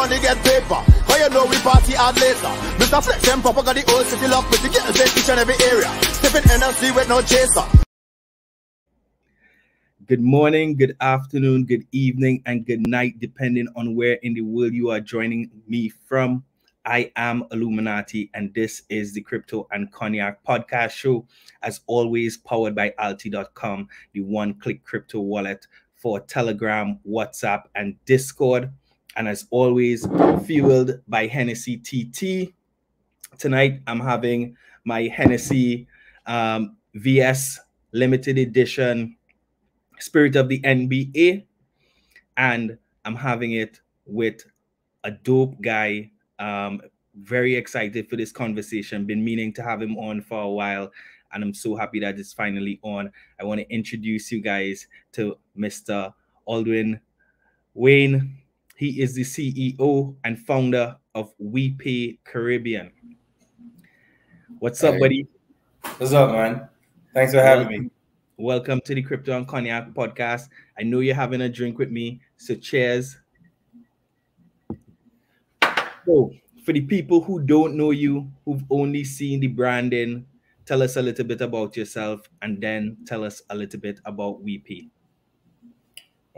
money get paper. How you know we party hard later? Mr. Flex and Papa got the old city with the girls in each and every area. Stepping NLC with no chaser. Good morning, good afternoon, good evening, and good night, depending on where in the world you are joining me from. I am Alluminati, and this is the Crypto and Cognac podcast show, as always, powered by Alti.com, the one click crypto wallet for Telegram, WhatsApp, and Discord. And as always, fueled by Hennessy TT. Tonight, I'm having my Hennessy um, VS limited edition Spirit of the NBA, and I'm having it with a dope guy. Um, very excited for this conversation. Been meaning to have him on for a while, and I'm so happy that it's finally on. I want to introduce you guys to Mr. Aldwyn Wayne. He is the CEO and founder of WiPay Caribbean. What's up, Hey. buddy? What's up, man? Thanks for having me. Welcome to the Crypto and Cognac podcast. I know you're having a drink with me, so cheers. So, for the people who don't know you, who've only seen the branding, tell us a little bit about yourself and then tell us a little bit about WeP.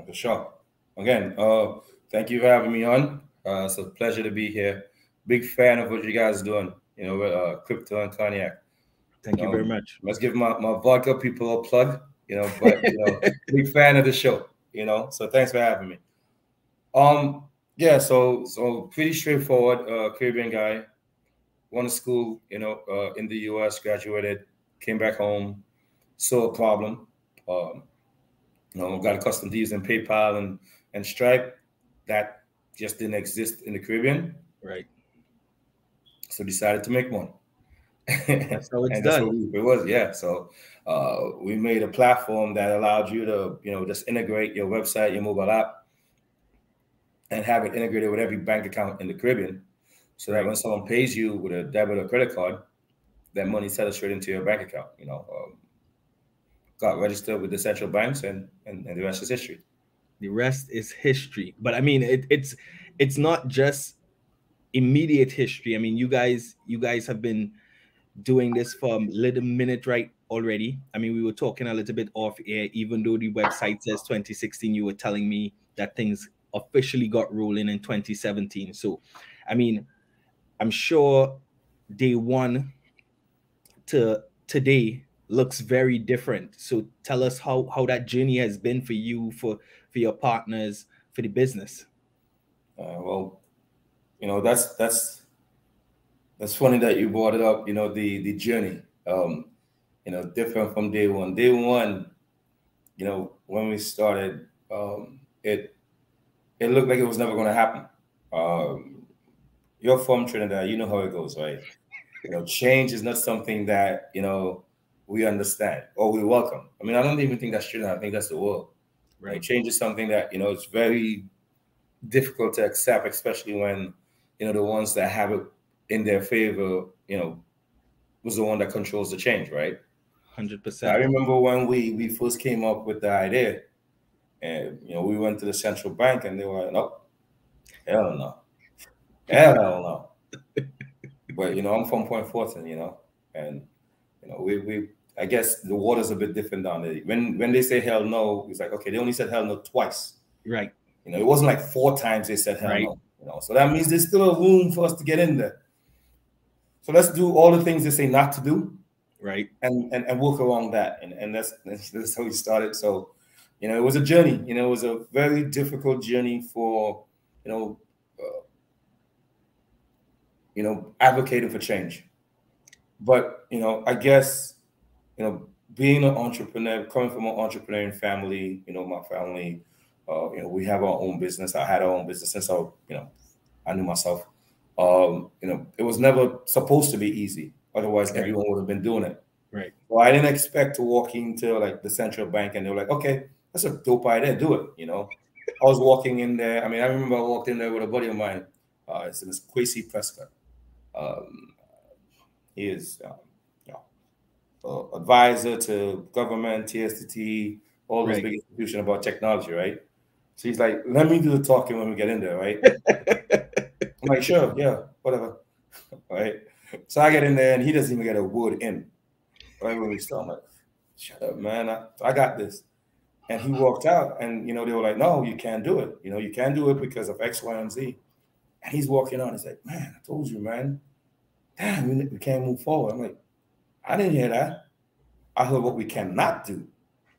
For sure. Again, uh, thank you for having me on. Uh, it's a pleasure to be here. Big fan of what you guys are doing, you know, with uh, crypto and cognac. Thank you Um, very much. Let's give my, my vodka people a plug, you know, but you know, big fan of the show, you know. So thanks for having me. Um, yeah, so so pretty straightforward, uh Caribbean guy, went to school, you know, uh, in the US, graduated, came back home, saw a problem. Um, you know, got accustomed to using PayPal and and Stripe. That just didn't exist in the Caribbean. Right. So decided to make one. That's how it's done. we, it was, yeah. So uh, we made a platform that allowed you to, you know, just integrate your website, your mobile app, and have it integrated with every bank account in the Caribbean, so that when someone pays you with a debit or credit card, that money settles straight into your bank account. You know, um, got registered with the central banks, and and, and the rest is history. The rest is history. But i mean it, it's it's not just immediate history. I mean you guys you guys have been doing this for a little minute right already. I mean we were talking a little bit off air even though the website says 2016 you were telling me that things officially got rolling in 2017 so i mean i'm sure day one to today looks very different. So tell us how how that journey has been for you for for your partners for the business Uh, well, you know that's that's that's funny that you brought it up. You know the the journey. Um, you know, different from day one. Day one, you know, when we started, um, it it looked like it was never going to happen. Um, you're from Trinidad, you know how it goes, right? You know, change is not something that you know we understand or we welcome. I mean, I don't even think that's Trinidad. I think that's the world. Right? Change is something that you know it's very difficult to accept, especially when you know the ones that have it in their favor, you know, was the one that controls the change, right? 100% I remember when we we first came up with the idea, and you know, we went to the central bank and they were like, "No, hell no, hell no." but you know, I'm from Point Fortin, you know, and you know, we we I guess the water's a bit different down there. When when they say hell no, it's like okay, they only said hell no twice. right You know, it wasn't like four times they said hell Right. no. You know, so that means there's still a room for us to get in there. So let's do all the things they say not to do, right and and, and work around that. And and that's, that's that's how we started. So, you know, it was a journey. You know, it was a very difficult journey for you know, uh, you know, advocating for change. But you know, I guess you know, being an entrepreneur, coming from an entrepreneurial family, you know, my family, uh, you know, we have our own business. I had our own business since I, you know, I knew myself. Um, you know, it was never supposed to be easy. Otherwise, Right. everyone would have been doing it. right Well, I didn't expect to walk into like the central bank and they were like, okay, that's a dope idea, do it. You know, I was walking in there. I mean, I remember I walked in there with a buddy of mine. Uh, it's this Quasi Prescott. Um, he is, um, uh, advisor to government, TSTT, all those Right. big institutions about technology, right? So he's like, let me do the talking when we get in there, right? I'm like, sure, yeah, whatever. right. So I get in there and he doesn't even get a word in. Right when we start, I'm like, shut up, man. I, I got this. And he walked out, and you know, they were like, No, you can't do it. You know, you can't do it because of X, Y, and Z. And he's walking on. He's like, Man, I told you, man. Damn, we, we can't move forward. I'm like, I didn't hear that. I heard what we cannot do.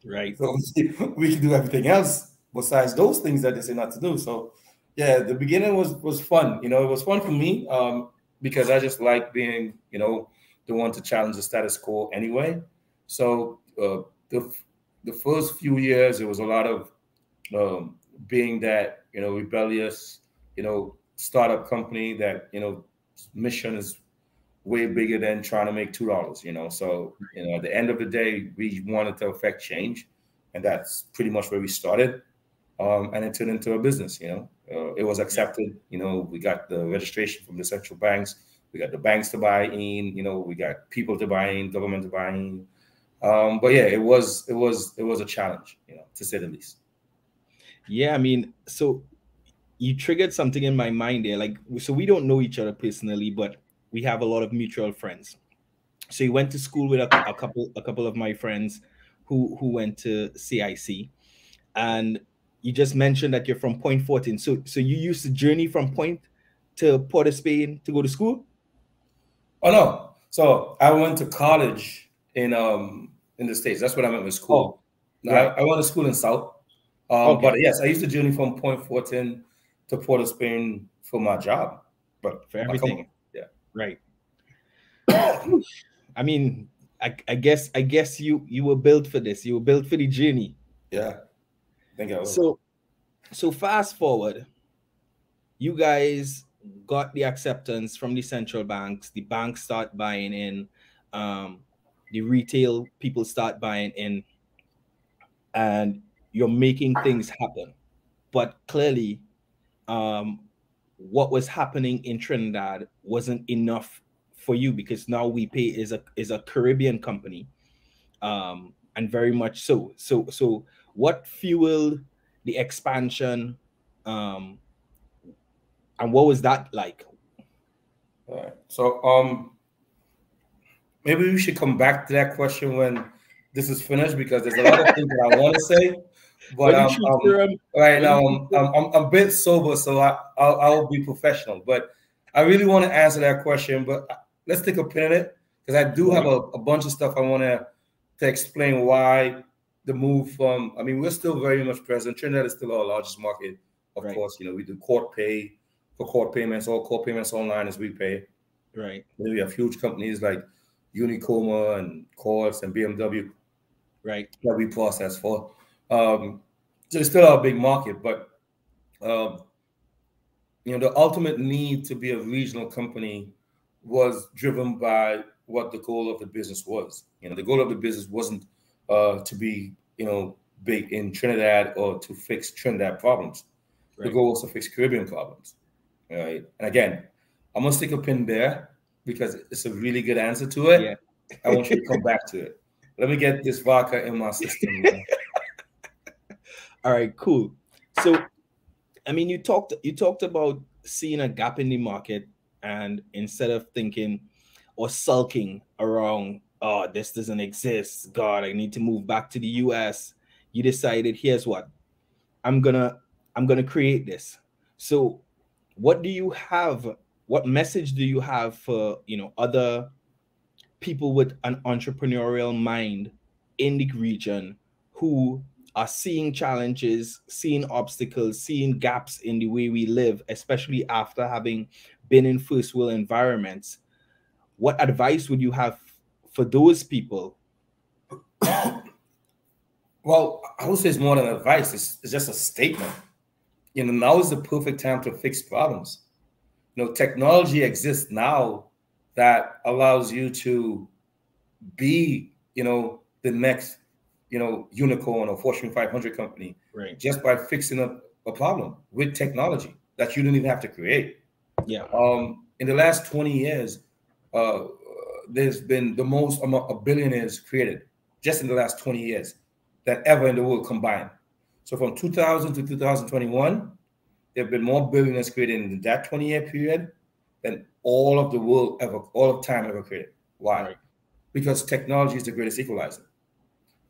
Right. So we can do everything else besides those things that they say not to do. So yeah, the beginning was was fun. You know, it was fun for me um, because I just like being, you know, the one to challenge the status quo anyway. So uh, the the first few years, it was a lot of um, being that you know rebellious, you know, startup company that you know mission is way bigger than trying to make two dollars. You know, so you know at the end of the day, we wanted to affect change, and that's pretty much where we started. Um, and it turned into a business. You know, uh, it was accepted. You know, we got the registration from the central banks. We got the banks to buy in. You know, we got people to buy in, government to buy in. Um, but yeah, it was it was it was a challenge, you know, to say the least. Yeah, I mean, so you triggered something in my mind there. Like, so we don't know each other personally, but we have a lot of mutual friends. So you went to school with a, a couple a couple of my friends who who went to CIC, and you just mentioned that you're from Point Fortin. So so you used to journey from Point to Port of Spain to go to school? Oh no. So I went to college in um in the States. That's what I meant with school. Oh, right. I, I, went to school in South. Um, okay. But yes, I used to journey from Point Fortin to Port of Spain for my job. But for everything. Right. I mean, I, I, guess I guess you you were built for this. You were built for the journey. Yeah. I think I was. So so fast forward, you guys got the acceptance from the central banks. The banks start buying in. Um, the retail people start buying in and you're making things happen but clearly um, what was happening in trinidad wasn't enough for you because now WiPay is a is a caribbean company um, and very much so. So so what fueled the expansion um, and what was that like? All right. So um maybe we should come back to that question when this is finished because there's a lot of things that I want to say. But um, um, right now I'm, I'm, I'm, a bit sober, so I, I'll, I'll be professional. But I really want to answer that question. But let's take a pin in it because I do have a, a bunch of stuff I want to to explain why the move from. I mean, we're still very much present. Trinidad is still our largest market, of right. course. You know, we do court pay for court payments. All court payments online as WiPay. Right. we have huge companies like Unicomer and Courts and BMW, right? That we process for. Um, so it's still a big market, but um, you know the ultimate need to be a regional company was driven by what the goal of the business was. You know, the goal of the business wasn't uh, to be you know big in Trinidad or to fix Trinidad problems. Right. The goal was to fix Caribbean problems. Right. And again, I'm gonna stick a pin there because it's a really good answer to it. Yeah. I want you to come back to it. Let me get this vodka in my system. All right, cool. So, I mean, you talked you talked about seeing a gap in the market, and instead of thinking or sulking around, oh, this doesn't exist. God, I need to move back to the U.S. You decided, here's what, I'm gonna I'm gonna create this. So, what do you have what message do you have for you know other people with an entrepreneurial mind in the region who are seeing challenges, seeing obstacles, seeing gaps in the way we live, especially after having been in first world environments. What advice would you have for those people? well, I would say it's more than advice, it's, it's just a statement. You know, now is the perfect time to fix problems you know, technology exists now that allows you to be, you know, the next, you know, unicorn or Fortune 500 company, right? Just by fixing a, a problem with technology that you didn't even have to create. Yeah. Um, in the last 20 years, uh, there's been the most amount of billionaires created just in the last 20 years that ever in the world combined. So from 2000 to 2021, there have been more billionaires created in that 20 year period than all of the world ever, all of time ever created. Why? Right. Because technology is the greatest equalizer.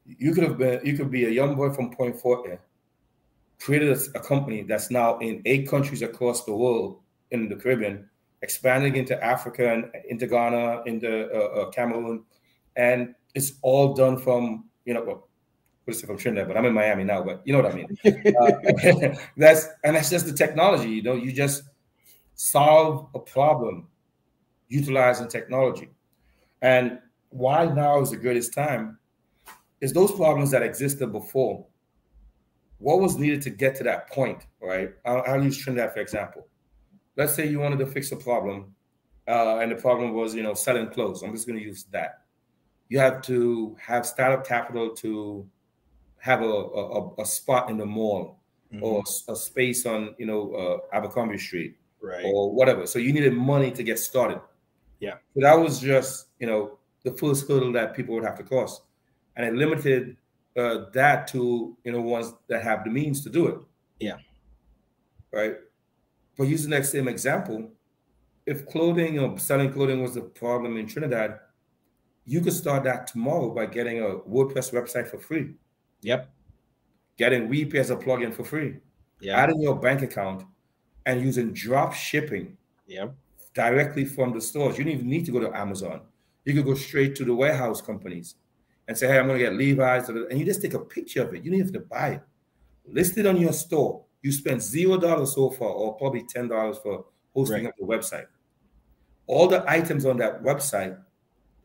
You could have been, you could be a young boy from Point Fortin, created a, a company that's now in eight countries across the world in the Caribbean, expanding into Africa and into Ghana, into uh, uh, Cameroon, and it's all done from you know well, what's it from Trinidad, but I'm in Miami now. But you know what I mean. uh, that's and that's just the technology. You know, you just solve a problem utilizing technology. And why now is the greatest time is those problems that existed before. What was needed to get to that point, right? I'll, I'll use Trinidad for example. Let's say you wanted to fix a problem, uh, and the problem was, you know, selling clothes. I'm just going to use that. You have to have startup capital to have a, a, a spot in the mall mm-hmm. or a space on, you know, uh, Abercromby Street right. or whatever. So you needed money to get started. Yeah. So that was just, you know, the first hurdle that people would have to cross. And it limited uh, that to, you know, ones that have the means to do it. Yeah. Right. But using that same example, if clothing or selling clothing was the problem in Trinidad, you could start that tomorrow by getting a WordPress website for free. Yep. Getting Weebly as a plugin for free. Yeah. Adding your bank account and using drop shipping yep. directly from the stores. You don't even need to go to Amazon. You could go straight to the warehouse companies and say, hey, I'm going to get Levi's. And you just take a picture of it. You don't have to buy it. List it on your store. You spend zero dollars so far, or probably $10 for hosting right. up the website. All the items on that website,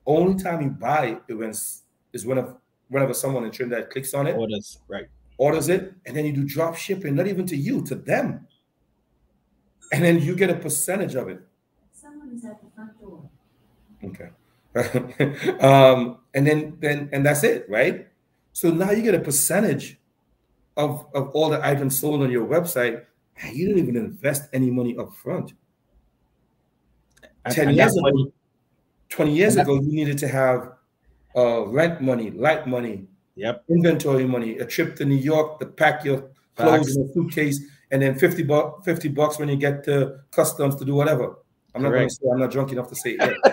only time you buy it when, is whenever, whenever someone in Trinidad clicks on it. Orders, right. Orders it, and then you do drop shipping, not even to you, to them and then you get a percentage of it. Someone is at the front door. Okay. um, and then then and that's it, right? So now you get a percentage of of all the items sold on your website. And you didn't even invest any money up front. Ten years ago, money. twenty years ago, you needed to have uh, rent money, light money, yep, inventory money, a trip to New York to pack your clothes Facts. in a suitcase and then 50 bucks 50 bucks when you get to customs to do whatever. I'm not going to say I'm not drunk enough to say it,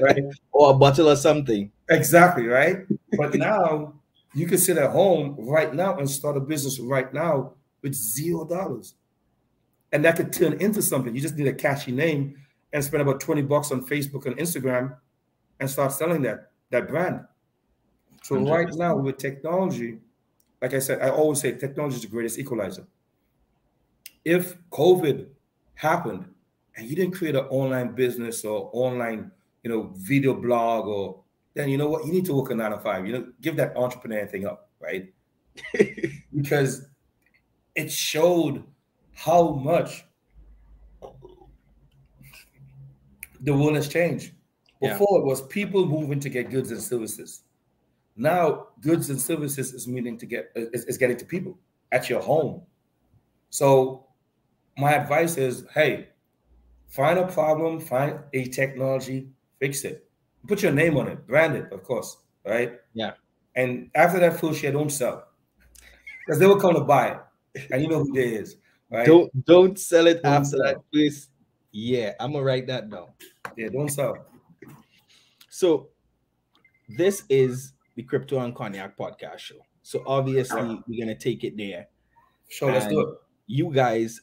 right? or a bottle or something. Exactly, right? But now you can sit at home right now and start a business right now with zero dollars. And that could turn into something. You just need a catchy name and spend about 20 bucks on Facebook and Instagram and start selling that that brand. So 100%. right now with technology, like I said, I always say technology is the greatest equalizer if COVID happened and you didn't create an online business or online, you know, video blog or then you know what, you need to work a nine to five. You know, give that entrepreneur thing up, right? because it showed how much the world has changed. Before yeah. it was people moving to get goods and services. Now goods and services is meaning to get is, is getting to people at your home. So my advice is hey, find a problem, find a technology, fix it. Put your name on it, brand it, of course, right? Yeah. And after that full shit, don't sell. Because they will come to buy it. And you know who they is. Right? Don't don't sell it don't after sell. that, please. Yeah, I'm gonna write that down. Yeah, don't sell. So this is the Crypto and Cognac podcast show. So obviously we're gonna take it there. Sure, let's do it. You guys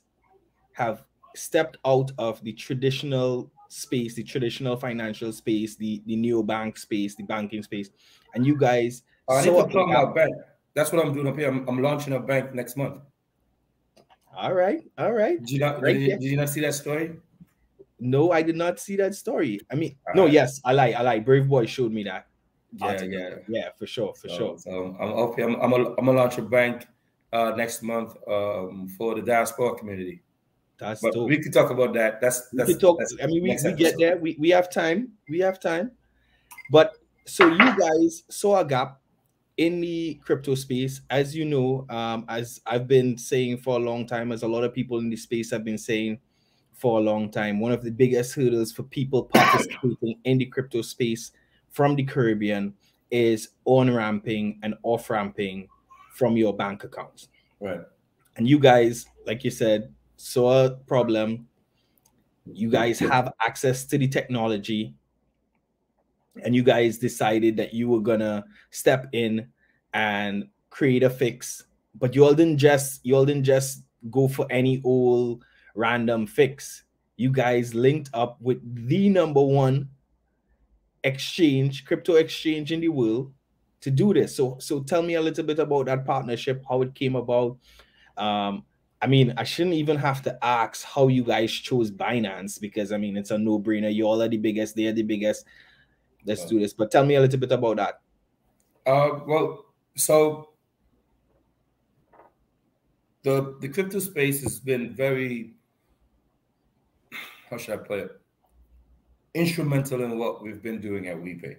have stepped out of the traditional space, the traditional financial space, the the neobank space, the banking space, and you guys. I need to plug my bank. That's what I'm doing up here. I'm, I'm, launching a bank next month. All right, all right. Did you not? Right did, you, did, you, not see that story? No, I did not see that story. I mean, all no, right. yes, I like, I like. Brave Boy showed me that. Yeah, yeah, yeah, for sure, for so, sure. So I'm up here. I'm, I'm, a, I'm gonna launch a bank uh, next month um, for the diaspora community. That's but dope. we could talk about that. That's that's. We talk. That's I mean, we, we get there. We we have time. We have time. But so you guys saw a gap in the crypto space, as you know, um, as I've been saying for a long time, as a lot of people in the space have been saying for a long time, one of the biggest hurdles for people participating in the crypto space from the Caribbean is on ramping and off ramping from your bank accounts. Right. And you guys, like you said, saw a problem. You guys have access to the technology, and you guys decided that you were gonna step in and create a fix. But you all didn't just you all didn't just go for any old random fix. You guys linked up with the number one exchange, crypto exchange in the world to do this. So, so tell me a little bit about that partnership, how it came about. Um, I mean, I shouldn't even have to ask how you guys chose Binance because I mean it's a no-brainer. You all are the biggest, they're the biggest. Let's do this. But tell me a little bit about that. Uh, well, so the the crypto space has been very how should I put it instrumental in what we've been doing at WiPay.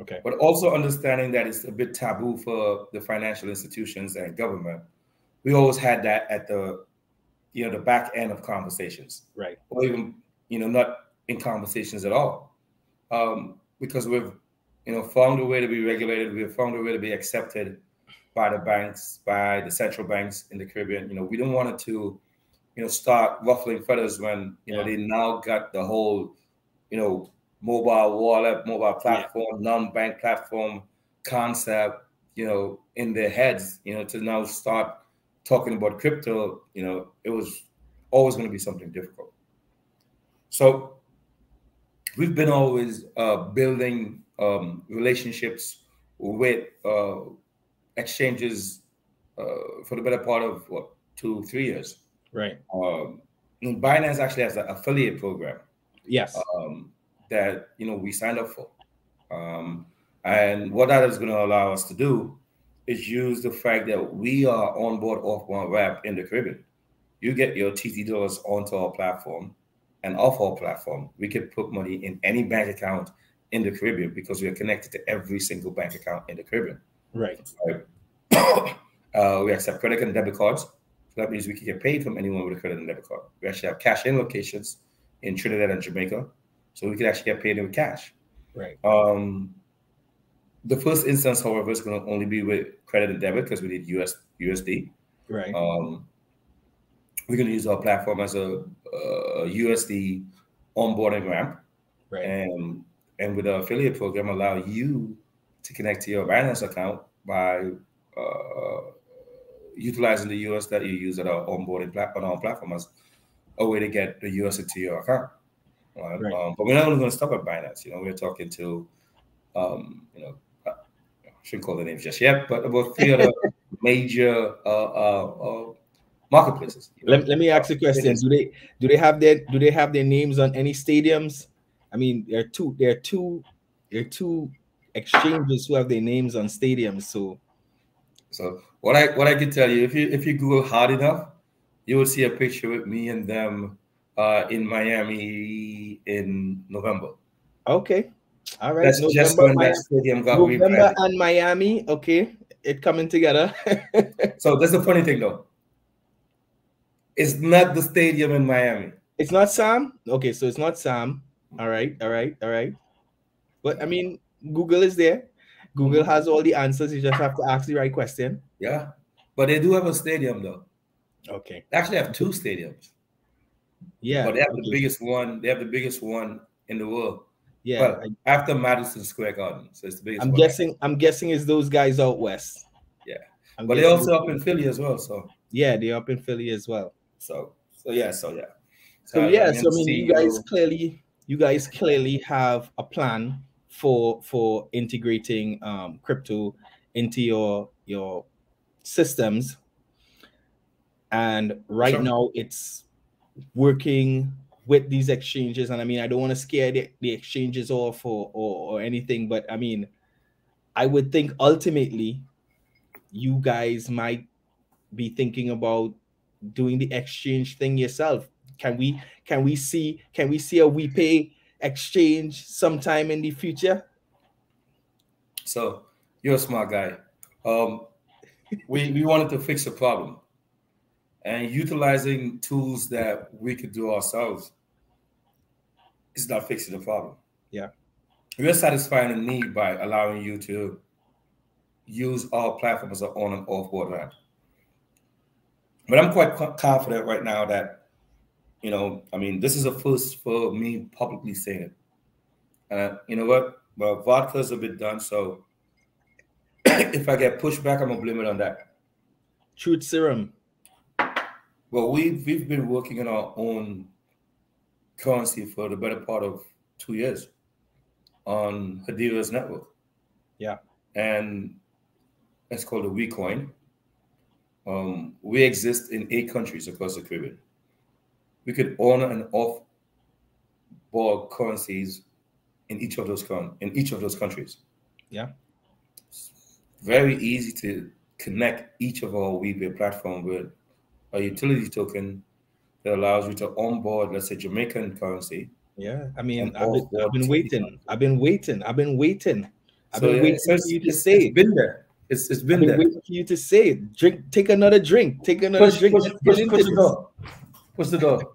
Okay. But also understanding that it's a bit taboo for the financial institutions and government. We always had that at the you know the back end of conversations. Right. Or even, you know, not in conversations at all. Um, because we've you know found a way to be regulated, we've found a way to be accepted by the banks, by the central banks in the Caribbean. You know, we don't want it to, you know, start ruffling feathers when, you know, they now got the whole, you know, mobile wallet, mobile platform, yeah. non-bank platform concept, you know, in their heads, you know, to now start talking about crypto, you know, it was always going to be something difficult. So we've been always uh, building um, relationships with uh, exchanges uh, for the better part of what two, three years. Right. Um, Binance actually has an affiliate program. Yes. Um, that you know we signed up for, um, and what that is going to allow us to do is use the fact that we are on board off one wrap in the Caribbean. You get your TT dollars onto our platform, and off our platform, we can put money in any bank account in the Caribbean because we are connected to every single bank account in the Caribbean. Right. right. uh, we accept credit and debit cards. So that means we can get paid from anyone with a credit and debit card. We actually have cash in locations in Trinidad and Jamaica. So we can actually get paid in cash. Right. Um, the first instance, however, is going to only be with credit and debit because we need US USD. Right. Um, we're going to use our platform as a, a USD onboarding ramp. Right. And and with our affiliate program, allow you to connect to your Binance account by uh, utilizing the US that you use at our onboarding plat- on our platform as a way to get the US into your account. Right? Right. Um, but we're not only going to stop at Binance. You know, we're talking to, um, you know, shouldn't call the names just yet, but about three other major uh, uh, uh, marketplaces. Let, let me ask a question. Do they do they have their do they have their names on any stadiums? I mean, there are two there are two there are two exchanges who have their names on stadiums. So, so what I what I can tell you, if you if you Google hard enough, you will see a picture with me and them uh, in Miami in November. Okay, all right. That's November, just when that stadium got November rebranded. and Miami. Okay, it coming together. So that's the funny thing, though. It's not the stadium in Miami. it's not Sam. Okay, so it's not Sam. All right, all right, all right. But I mean, Google is there. Google has all the answers. You just have to ask the right question. Yeah, but they do have a stadium though. Okay. They actually have two stadiums, Yeah. but they have the biggest one. They have the biggest one in the world. Yeah. Well, after Madison Square Garden, so it's the biggest. I'm one. guessing. I'm guessing it's those guys out west. Yeah. I'm but they also up in Philly as well. So, Yeah, they're up in Philly as well. so, so yeah, so yeah. So Uh, yeah, so I mean, you guys clearly, you guys clearly have a plan for for integrating um, crypto into your your systems, and right Sure. now it's working with these exchanges. And I mean, I don't want to scare the, the exchanges off or, or or anything, but I mean, I would think ultimately, you guys might be thinking about doing the exchange thing yourself can we can we see can we see a WiPay exchange sometime in the future So you're a smart guy. Um, we we wanted to fix a problem, and utilizing tools that we could do ourselves is not fixing the problem. Yeah. we're satisfying a need by allowing you to use our platform as an on and off board ramp. But I'm quite confident right now that you know, I mean, this is a first for me publicly saying it. And I, you know what? Well, vodka's a bit done, so if I get pushed back, I'm gonna blame it on that. Truth serum. Well, we've we've been working on our own currency for the better part of two years on Hedera's network. Yeah. And it's called a WeCoin. Um, we exist in eight countries across the Caribbean. We could own and off board currencies in each of those con- in each of those countries. Yeah. It's very easy to connect each of our WiPay platform with a utility token that allows you to onboard, let's say, Jamaican currency. Yeah, I mean, I've been, I've been waiting. I've been waiting. I've been waiting. I've So, been yeah, waiting for you to say it's it. been there. It's it's been been there. waiting for you to say it. Drink, take another drink. Take another Push, drink. push, push, push the door. Push the door.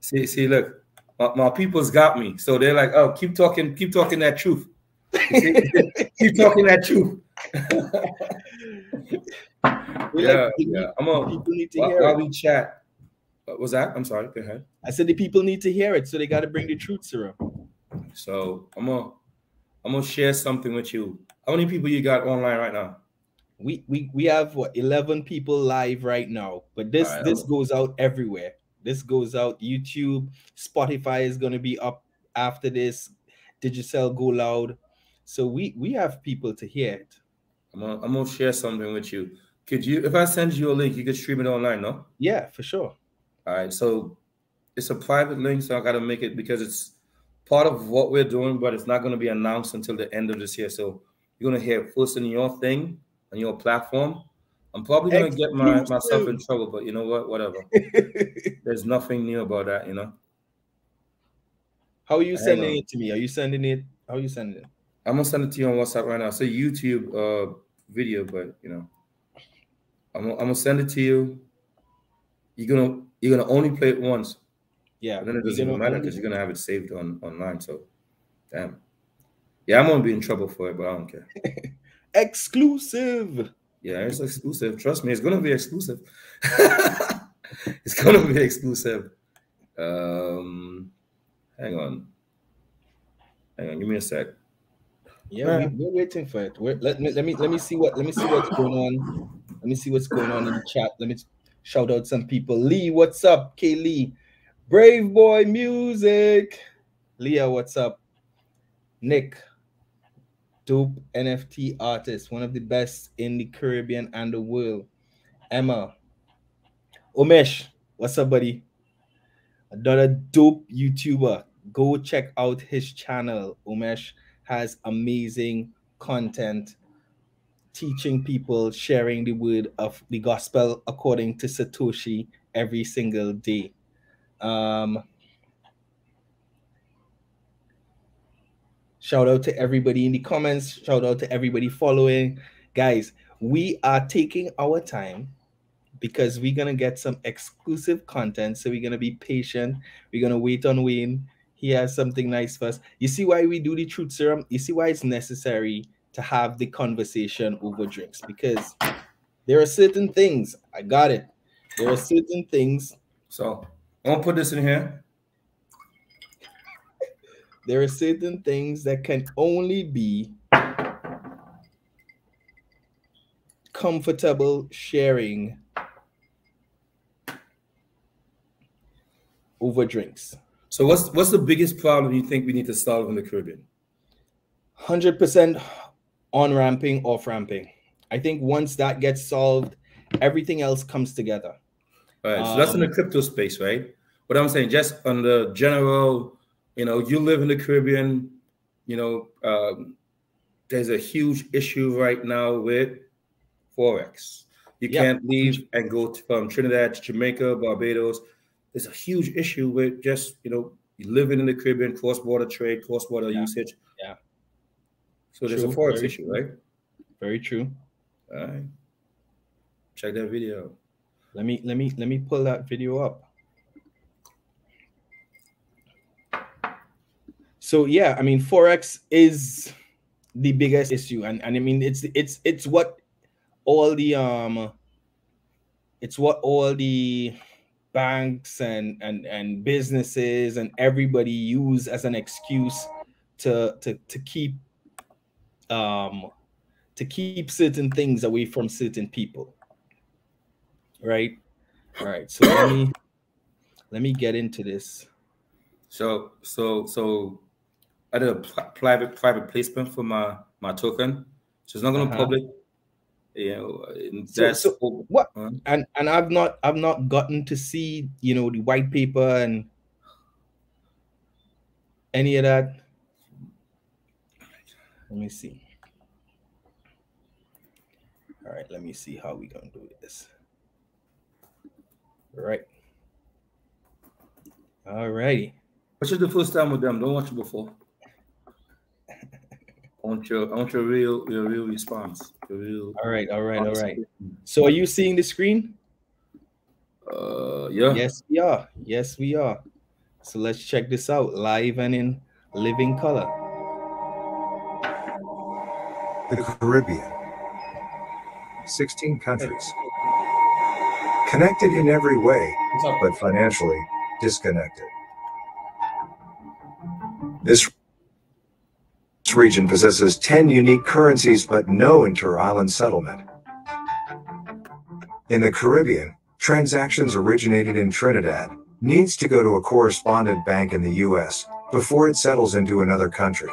See, see, look, my, my people's got me. So they're like, oh, keep talking, keep talking that truth. Keep talking that truth. Yeah, like- yeah. I'm on. People need to While, hear while it. we chat, uh, what was that? I'm sorry. Go ahead. I said the people need to hear it, so they got to bring the truth serum. So I'm gonna I'm gonna share something with you. How many people you got online right now? We we we have what eleven people live right now, but this Alright, this I'll- goes out everywhere. This goes out YouTube, Spotify is gonna be up after this. Digicel go loud, so we we have people to hear it. I'm gonna, I'm gonna share something with you. Could you, if I send you a link, you could stream it online, no? Yeah, for sure. All right, so it's a private link, so I got to make it because it's part of what we're doing, but it's not going to be announced until the end of this year. So you're going to hear it first in your thing on your platform. I'm probably going to get my, myself in trouble, but you know what? Whatever. There's nothing new about that, you know. How are you sending it to me? Are you sending it? How are you sending it? I'm gonna send it to you on WhatsApp right now. So YouTube uh, video, but you know, I'm, gonna- I'm gonna send it to you. You're gonna you're gonna only play it once. Yeah, And then it doesn't even matter because you're gonna have it saved on online. So, damn. Yeah, I'm gonna be in trouble for it, but I don't care. exclusive. Yeah, it's exclusive. Trust me, it's gonna be exclusive. it's gonna be exclusive. Um, hang on, hang on. Give me a sec. Yeah, we, Yeah. we're waiting for it. We're, let me let me let me see what let me see what's going on. Let me see what's going on in the chat. Let me shout out some people. Lee, what's up? K Lee, Brave Boy Music. Leah, what's up? Nick, dope NFT artist, one of the best in the Caribbean and the world. Emma, Omesh, what's up, buddy? Another dope YouTuber. Go check out his channel. Umesh has amazing content teaching people, sharing the word of the gospel according to Satoshi every single day. Um, shout out to everybody in the comments. Shout out to everybody following. Guys, we are taking our time because we're gonna get some exclusive content. So we're gonna be patient. We're gonna wait on Wayne. He has something nice for us. You see why we do the truth serum? You see why it's necessary to have the conversation over drinks because there are certain things. I got it. There are certain things. So I'm gonna put this in here. There are certain things that can only be comfortable sharing over drinks. So what's what's the biggest problem you think we need to solve in the Caribbean? 100% on ramping, off ramping. I think once that gets solved, everything else comes together. All right, so that's in the Um, crypto space, right? What I'm saying, just on the general, you know, you live in the Caribbean, you know, um, there's a huge issue right now with forex. You Yeah. can't leave and go to, from Trinidad to Jamaica, Barbados. There's a huge issue with just you know living in the Caribbean, cross-border trade, cross-border Yeah. usage. Yeah. So there's True, a forex very issue, true. right? Very true. All right. Check that video. Let me let me let me pull that video up. So yeah, I mean forex is the biggest issue and, and I mean it's it's it's what all the um it's what all the banks and and and businesses and everybody use as an excuse to to to keep um to keep certain things away from certain people right all right so let me let me get into this So so so I did a pl- private private placement for my my token. So it's not going to Uh-huh. public. You know, mm. and So- so what Huh? and and i've not i've not gotten to see you know the white paper and any of that let me see all right let me see how we gonna do this all right all righty What's your the first time with them? Don't watch it before. I want your I want your real your real response. Your real all right all right all honest right opinion. so are you seeing the screen Uh yeah. yes we are yes we are so let's check this out live and in living color the Caribbean. 16 countries. Connected in every way, but financially disconnected. This region possesses 10 unique currencies but no inter-island settlement. In the Caribbean, transactions originated in Trinidad needs to go to a correspondent bank in the US before it settles into another country.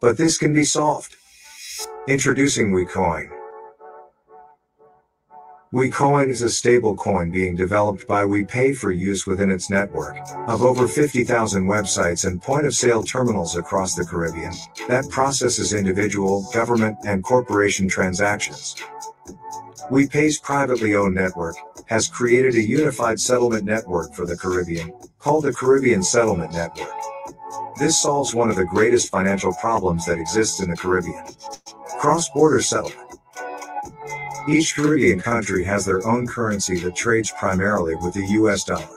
But this can be solved. Introducing WeCoin. WeCoin is a stable coin being developed by WiPay for use within its network of over 50,000 websites and point of sale terminals across the Caribbean that processes individual, government, and corporation transactions. WiPay's privately owned network has created a unified settlement network for the Caribbean called the Caribbean Settlement Network. This solves one of the greatest financial problems that exists in the Caribbean cross border settlement. Each Caribbean country has their own currency that trades primarily with the US dollar.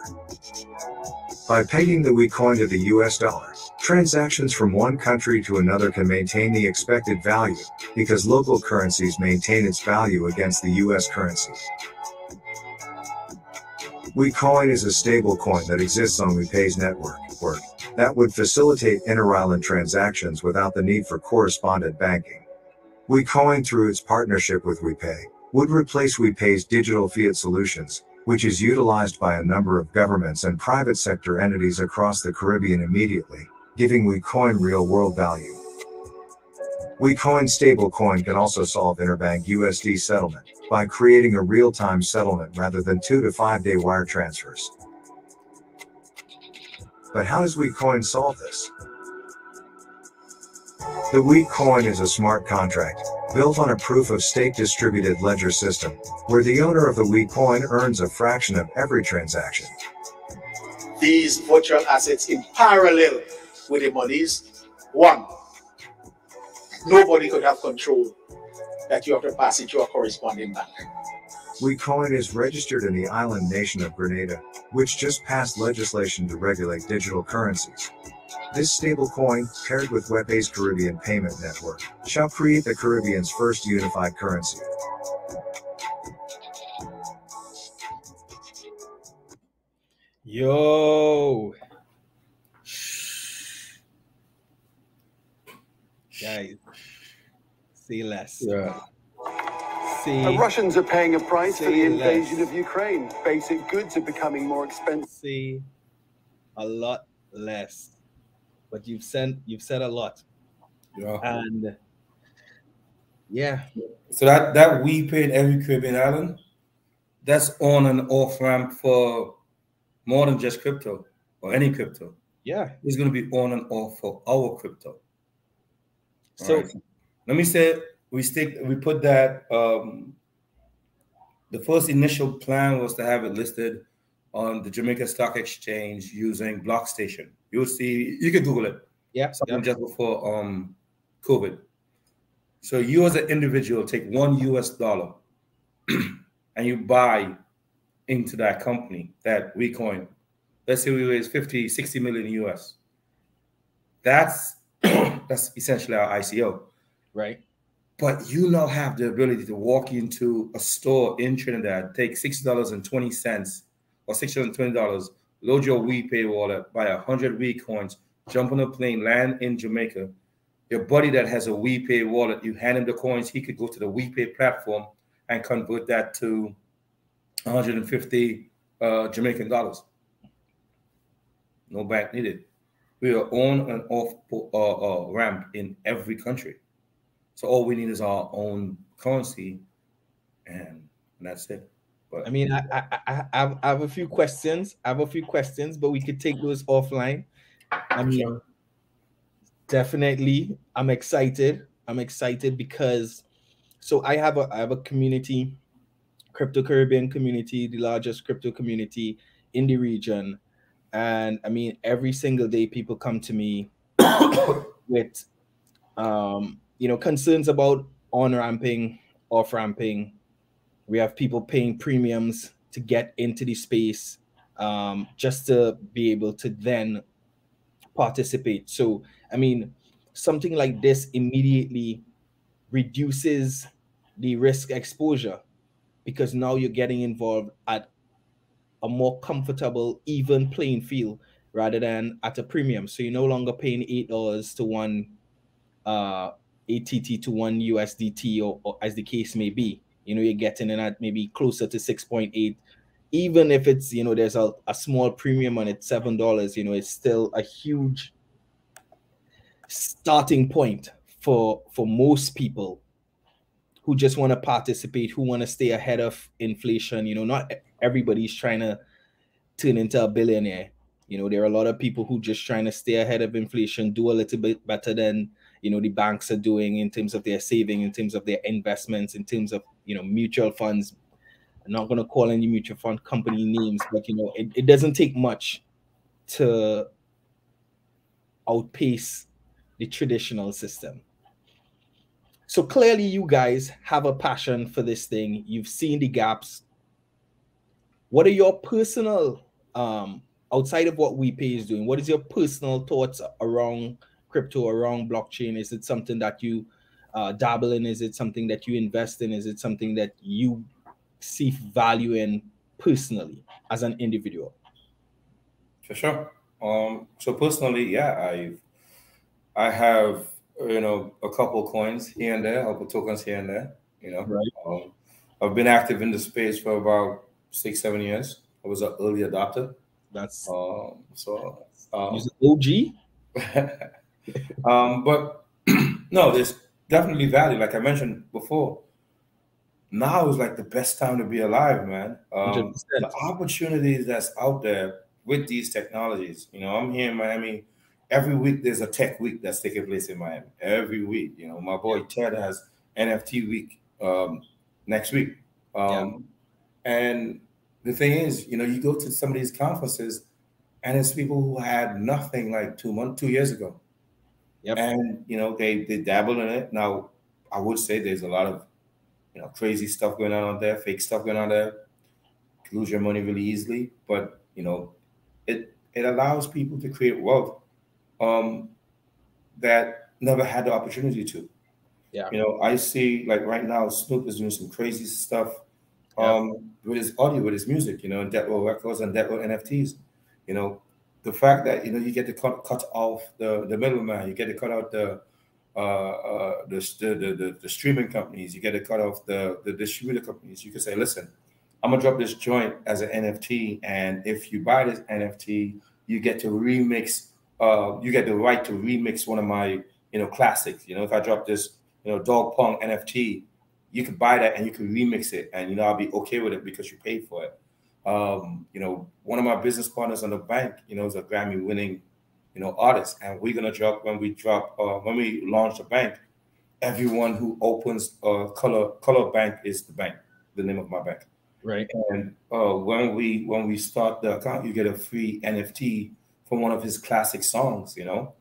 By pegging the we coin to the US dollar, transactions from one country to another can maintain the expected value because local currencies maintain its value against the US currency. WeCoin is a stable coin that exists on WiPay's network work that would facilitate inter-island transactions without the need for correspondent banking. WeCoin through its partnership with WiPay would replace WiPay's digital fiat solutions, which is utilized by a number of governments and private sector entities across the Caribbean immediately, giving WeCoin real world value. WeCoin stablecoin can also solve interbank USD settlement by creating a real-time settlement rather than 2 to 5 day wire transfers. But how does WeCoin solve this? The WeCoin is a smart contract built on a proof of stake distributed ledger system where the owner of the WeCoin earns a fraction of every transaction. these virtual assets in parallel with the monies. One, nobody could have control that you have to pass it to a corresponding bank. WeCoin is registered in the island nation of Grenada, which just passed legislation to regulate digital currencies. This stablecoin, paired with WiPay's Caribbean Payment Network, shall create the Caribbean's first unified currency. Yo. Guys, see less. Yeah. See, The Russians are paying a price for the invasion less. of Ukraine. Basic goods are becoming more expensive. see a lot less. But you've sent you've said a lot. Yeah. And yeah, So that that WiPay in every Caribbean island, that's on and off ramp for more than just crypto or any crypto. yeah. It's going to be on and off for our crypto. So Alright. let me say we stick we put that um the first initial plan was to have it listed on the Jamaica Stock Exchange using BlockStation. You'll see you can Google it. yeah, yeah. just before um COVID. So you as an individual take one US dollar and you buy into that company, that we coin. Let's say we raise 50, 60 million US. That's that's essentially our ICO. right. But you now have the ability to walk into a store in Trinidad, take six dollars and twenty cents or $620, load your WiPay wallet, buy 100 We coins, jump on a plane, land in Jamaica. Your buddy that has a WiPay wallet, you hand him the coins, he could go to the WiPay platform and convert that to 150 uh, Jamaican dollars. No bank needed. We are on and off uh, uh, ramp in every country. So all we need is our own currency, and that's it. But I mean, I, I, I, have, I have a few questions. I have a few questions, but we could take those offline. I mean, definitely, I'm excited. I'm excited because so I have a I have a community, crypto Caribbean community, the largest crypto community in the region. And I mean, every single day people come to me with um, you know, concerns about on ramping, off ramping. We have people paying premiums to get into the space um, just to be able to then participate. So, I mean, something like this immediately reduces the risk exposure because now you're getting involved at a more comfortable, even playing field rather than at a premium. So you're no longer paying eight dollars to one uh, ATT to one USDT or, or, as the case may be. You know, you're getting in at maybe closer to 6.8. Even if it's, you know, there's a, a small premium on it, seven dollars, you know, it's still a huge starting point for for most people who just want to participate, who want to stay ahead of inflation. You know, not everybody's trying to turn into a billionaire. You know, there are a lot of people who just trying to stay ahead of inflation, do a little bit better than you know the banks are doing in terms of their saving, in terms of their investments, in terms of you know mutual funds. I'm not going to call any mutual fund company names, but you know it, it doesn't take much to outpace the traditional system. So clearly, you guys have a passion for this thing. You've seen the gaps. What are your personal, um, outside of what WiPay is doing, what is your personal thoughts around crypto, around blockchain? Is it something that you uh, dabble in? Is it something that you invest in? Is it something that you see value in personally as an individual? For sure. Um, so personally, yeah, I I have you know, a couple coins here and there, a couple tokens here and there. You know, right. Um, I've been active in the space for about six, seven years. I was an early adopter. That's um, so um, OG. um, but no, there's definitely value. Like I mentioned before, now is like the best time to be alive, man. Um, the opportunities that's out there with these technologies. You know, I'm here in Miami every week there's a tech week that's taking place in Miami. Every week, you know, my boy Ted has NFT week um, next week. Um, yeah. And the thing is, you know, you go to some of these conferences, and it's people who had nothing like two months, two years ago. Yep. And you know, they they dabble in it. Now, I would say there's a lot of you know crazy stuff going on out there, fake stuff going on there. lose your money really easily, but you know, it it allows people to create wealth um, that never had the opportunity to. Yeah. You know, I see like right now, Snoop is doing some crazy stuff um, yeah. with his audio, with his music, you know, and Row Records and Death Row NFTs. You know, the fact that you know you get to cut, cut off the the middleman, you get to cut out the uh, uh, the, the, the, the streaming companies, you get to cut off the the distributor companies. You can say, listen, I'm gonna drop this joint as an NFT, and if you buy this NFT, you get to remix uh, you get the right to remix one of my you know classics. You know, if I drop this you know Dogg Pound NFT, you could buy that and you can remix it, and you know I'll be okay with it because you paid for it. Um, you know, one of my business partners on the bank, you know, is a Grammy winning, you know, artist, and we're gonna drop when we drop uh, when we launch the bank. Everyone who opens a color color bank is the bank, the name of my bank. Right. And uh, when we when we start the account, you get a free NFT from one of his classic songs, you know.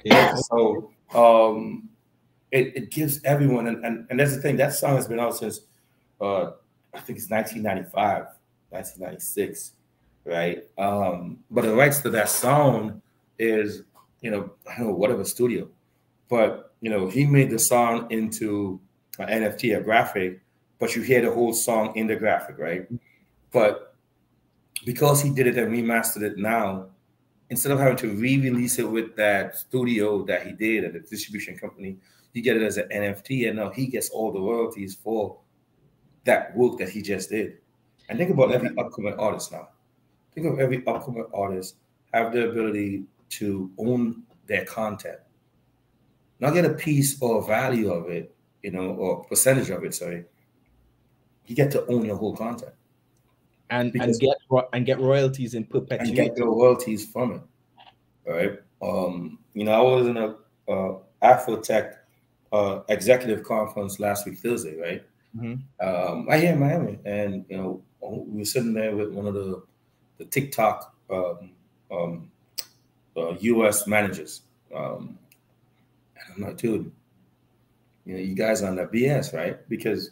Okay. So um, it, it gives everyone, and, and, and that's the thing, that song has been out since uh, I think it's 1995, 1996, right? Um, but the rights to that song is, you know, I don't know, whatever studio, but you know, he made the song into an NFT, a graphic, but you hear the whole song in the graphic, right? But because he did it and remastered it now, instead of having to re-release it with that studio that he did at the distribution company, you get it as an NFT, and now he gets all the royalties for that work that he just did. And think about every upcoming artist now. Think of every upcoming artist have the ability to own their content, not get a piece or value of it, you know, or percentage of it. Sorry, you get to own your whole content and Because- and get and get royalties in perpetuity. and get your royalties from it. All right. Um, you know, I was in a uh, Afrotech uh, executive conference last week, Thursday, right? Mhm. Um, right here in Miami, and you know, we were sitting there with one of the the TikTok um, um, uh, U.S. managers, um, and I'm like, dude, you know, you guys are on the BS, right? Because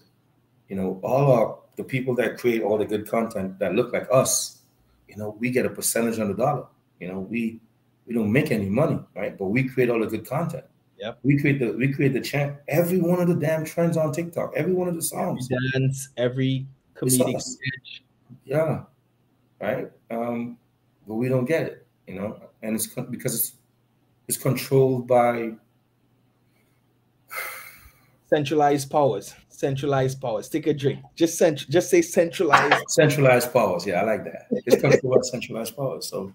you know, all our the people that create all the good content that look like us, you know, we get a percentage on the dollar. You know, we we don't make any money, right? But we create all the good content. Yep. We create the we create the champ. Every one of the damn trends on TikTok. Every one of the songs. Dance every comedic sketch. Yeah. Right. Um, but we don't get it, you know, and it's con- because it's it's controlled by centralized powers. Centralized powers. Take a drink. Just cent- just say centralized. centralized powers. Yeah, I like that. It's controlled by centralized powers. So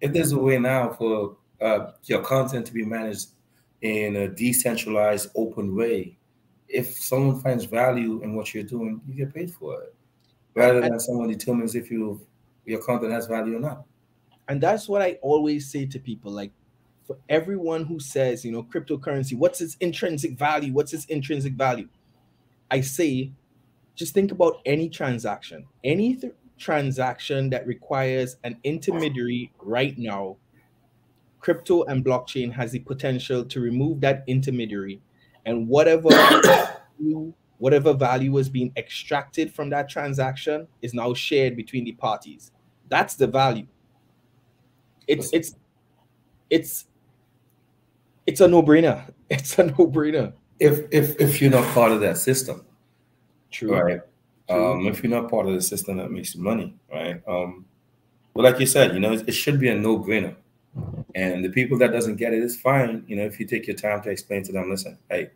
if there's a way now for uh, your content to be managed in a decentralized, open way, if someone finds value in what you're doing, you get paid for it, rather than someone determines if you your content has value or not. and that's what I always say to people. Like for everyone who says, you know, cryptocurrency, what's its intrinsic value? What's its intrinsic value? I say, just think about any transaction, any th- transaction that requires an intermediary right now. Crypto and blockchain has the potential to remove that intermediary, and whatever value, whatever value is being extracted from that transaction is now shared between the parties. That's the value. It's it's it's it's a no-brainer. It's a no-brainer. If if if you're not part of that system, True. right? Um, if you're not part of the system that makes money, right? Um, but like you said, you know, it, it should be a no-brainer. And the people that doesn't get it is fine. You know, if you take your time to explain to them, listen, hey,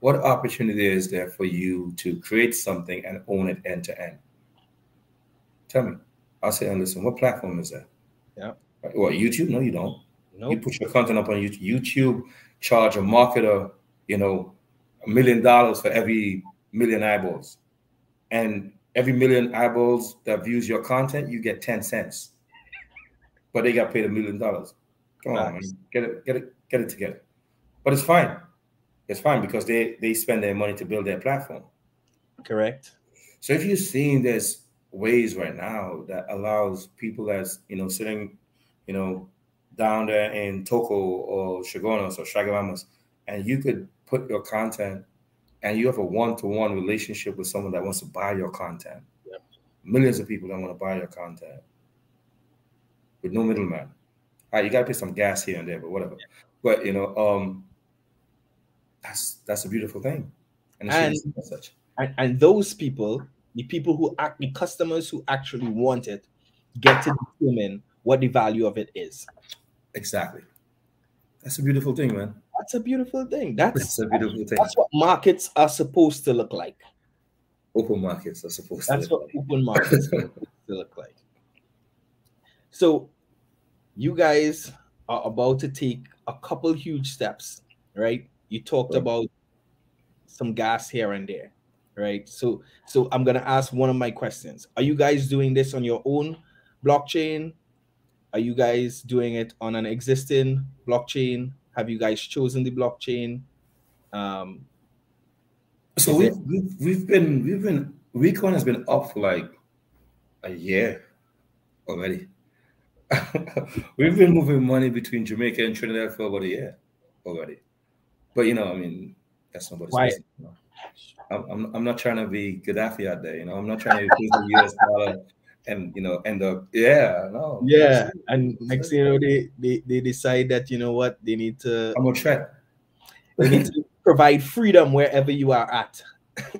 what opportunity is there for you to create something and own it end to end? Tell me. I'll say, and listen, what platform is that? Yeah. What YouTube? No, you don't. You put your content up on YouTube. YouTube charge a marketer, you know, a million dollars for every million eyeballs. And every million eyeballs that views your content, you get 10 cents. But they got paid a million dollars. Come on. Get it, get it, get it together. But it's fine. It's fine because they they spend their money to build their platform. Correct. So if you're seeing there's ways right now that allows people that's you know sitting, you know, down there in Toco or Shagonos or Shagamamas, and you could put your content and you have a one-to-one relationship with someone that wants to buy your content. Yep. Millions of people that want to buy your content with no middleman. Right, you gotta pay some gas here and there, but whatever. But you know, um that's that's a beautiful thing. And, it should be And- such. And, and those people, the people who act, the customers who actually want it, get to determine what the value of it is. Exactly. That's a beautiful thing, man. That's a beautiful thing. That's That's a beautiful thing. that's what markets are supposed to look like. Open markets are supposed That's to. what open markets are supposed to look like. So, you guys are about to take a couple huge steps, right? You talked Right. about some gas here and there, right? So, so I'm gonna ask one of my questions: Are you guys doing this on your own blockchain? Are you guys doing it on an existing blockchain? Have you guys chosen the blockchain? Um, So we've, we've we've been we've been Recon has been up for like a year already. we've been moving money between Jamaica and Trinidad for about a year already. But you know, I mean, that's nobody's Why- business. You know? I'm, I'm I'm not trying to be Gaddafi out there, you know. I'm not trying to use the US dollar and you know end up yeah, no. yeah, and next thing you know, they, they they decide that you know what they need to I'm a threat. they need to provide freedom wherever you are at.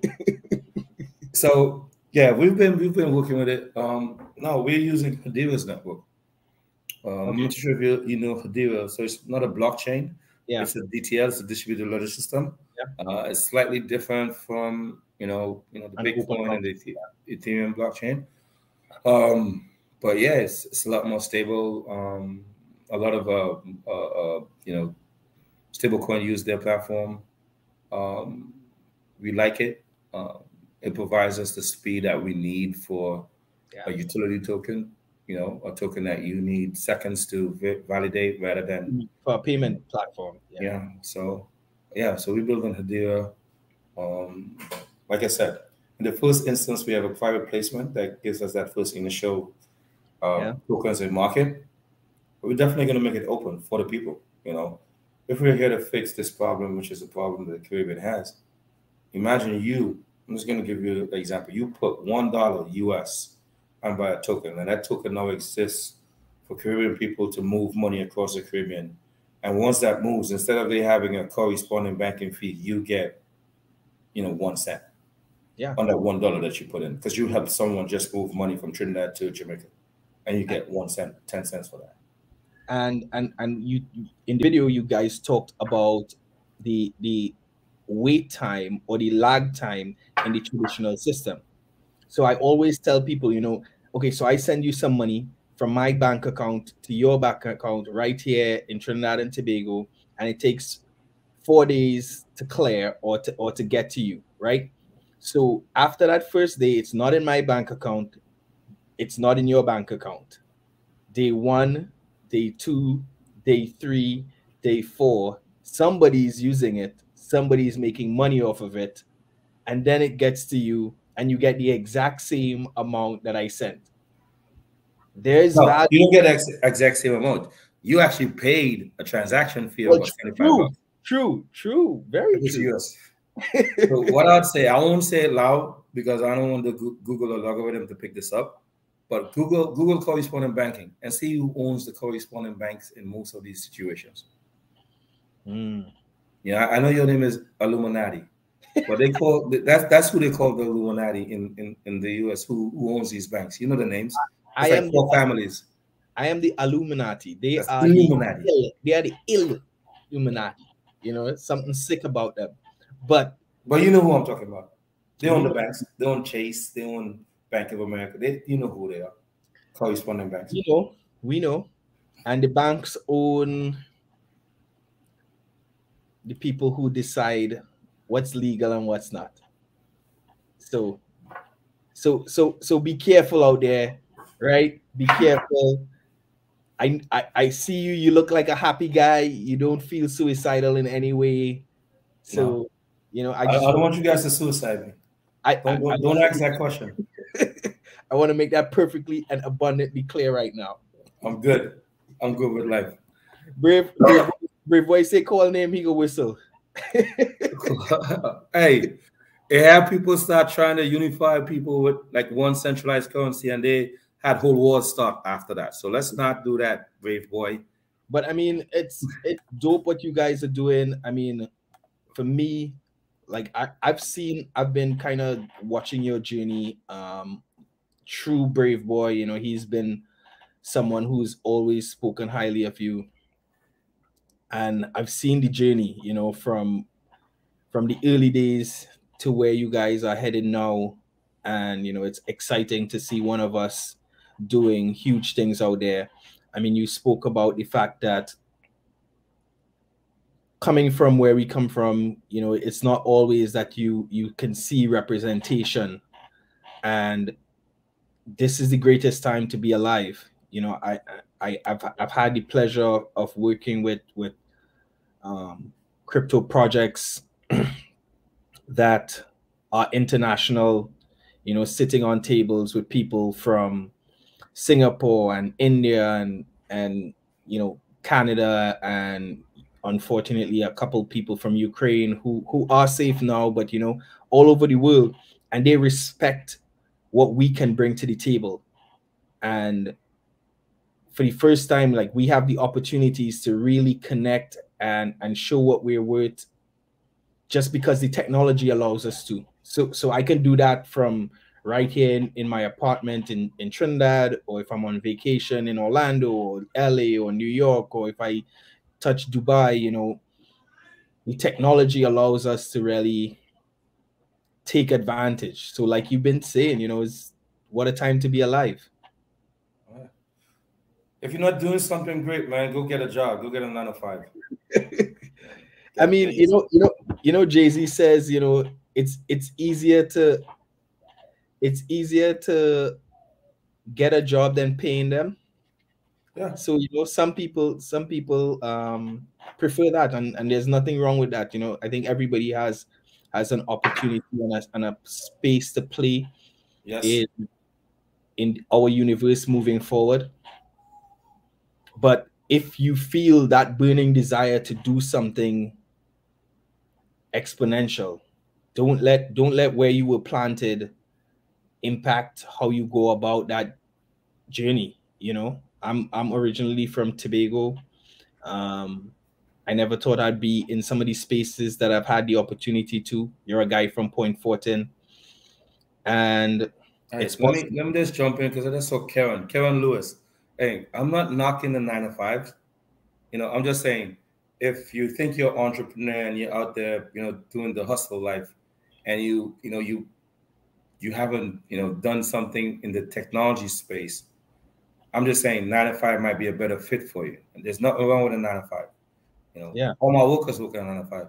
So Yeah, we've been we've been working with it. Um, no, we're using Hedera's network. Um, I'm not sure if you, you know Hedera. So it's not a blockchain. Yeah. It's a DTL. It's a distributed ledger system. Yeah. Uh, it's slightly different from you know you know the And Bitcoin and the Ethereum blockchain. Um, but yeah, it's, it's a lot more stable. Um, a lot of uh, uh, uh you know stablecoin use their platform. Um, we like it. Uh, it provides us the speed that we need for Yeah. a utility token. You know, a token that you need seconds to va- validate rather than for a payment platform. yeah. So yeah, so we build on Hedera. Um, like I said, in the first instance, we have a private placement that gives us that first initial uh, Yeah. tokens in market. But we're definitely going to make it open for the people. You know, if we're here to fix this problem, which is a problem that the Caribbean has, imagine you. I'm just going to give you an example. You put one dollar US and buy a token, and that token now exists for Caribbean people to move money across the Caribbean. And once that moves, instead of they having a corresponding banking fee, you get, you know, one cent. Yeah. On that one dollar that you put in, because you help someone just move money from Trinidad to Jamaica, and you get one cent, ten cents for that. and and and you in the video you guys talked about the the wait time or the lag time in the traditional system so i always tell people you know okay so i send you some money from my bank account to your bank account right here in trinidad and tobago and it takes four days to clear or to or to get to you right? So after that first day it's not in my bank account it's not in your bank account. Day one day two, day three, day four, somebody's using it, somebody's making money off of it, and then it gets to you and you get the exact same amount that I sent. There's No, value. you don't get ex- exact same amount. You actually paid a transaction fee of Well, about 25 true, bucks. true, true, very is true. US. So what I'd say, I won't say it loud because I don't want the Google or algorithm to pick this up. But Google Google correspondent banking and see who owns the correspondent banks in most of these situations. Mm. Yeah, I know your name is Alluminati, but they call that's that's who they call the Illuminati in, in, in the US who, who owns these banks. You know the names. It's I like am four the, families. I am the Illuminati. They That's are Illuminati. the ill, they are the ill Illuminati. You know, it's something sick about them. But But you know who I'm talking about. They own the mm-hmm. banks. They own Chase. They own Bank of America. They you know who they are. Correspondent banks. you know, we know, and the banks own the people who decide what's legal and what's not. So, so, so, so be careful out there, right? Be careful. I, I, I see you. You look like a happy guy. You don't feel suicidal in any way. So, No. you know, I I, I don't want you guys to suicide me. I, Don't, I, don't, don't ask that question. I want to make that perfectly and abundantly clear right now. I'm good. I'm good with life. Brave, brave, brave boy say call name, he go whistle. hey, it had people start trying to unify people with like one centralized currency, and they had whole wars start after that. So let's not do that, brave boy. But I mean, it's it's dope what you guys are doing. I mean, for me, like I, I've seen, I've been kind of watching your journey. Um, true brave boy, you know, he's been someone who's always spoken highly of you. And I've seen the journey, you know, from from the early days to where you guys are headed now. And you know, it's exciting to see one of us doing huge things out there. I mean, you spoke about the fact that coming from where we come from, you know, it's not always that you you can see representation, and this is the greatest time to be alive. You know, I I I've I've had the pleasure of working with with um, crypto projects that are international. You know, sitting on tables with people from Singapore and India and and you know Canada and unfortunately a couple people from Ukraine who who are safe now but you know all over the world and they respect what we can bring to the table and for the first time like we have the opportunities to really connect and and show what we're worth just because the technology allows us to so so I can do that from right here in, in my apartment in, in Trinidad, or if I'm on vacation in Orlando or LA or New York, or if I touch Dubai, you know, the technology allows us to really take advantage. So, like you've been saying, you know, it's what a time to be alive. If you're not doing something great, man, go get a job. Go get a nine to five. I mean, you know, you know, you know, Jay Z says, you know, it's it's easier to it's easier to get a job than paying them. Yeah. So you know, some people some people um prefer that, and and there's nothing wrong with that. You know, I think everybody has has an opportunity and a, and a space to play Yes. in in our universe moving forward. But if you feel that burning desire to do something exponential, don't let don't let where you were planted impact how you go about that journey. You know, I'm I'm originally from Tobago. Um, I never thought I'd be in some of these spaces that I've had the opportunity to. You're a guy from Point Fortin, and Hey, It's let me let me just jump in because I just saw Karen, Karen Lewis. Hey, I'm not knocking the nine to five. You know, I'm just saying if you think you're an entrepreneur and you're out there, you know, doing the hustle life, and you, you know, you you haven't, you know, done something in the technology space, I'm just saying nine to five might be a better fit for you. And there's nothing wrong with a nine to five. You know, Yeah. all my workers work on nine to five.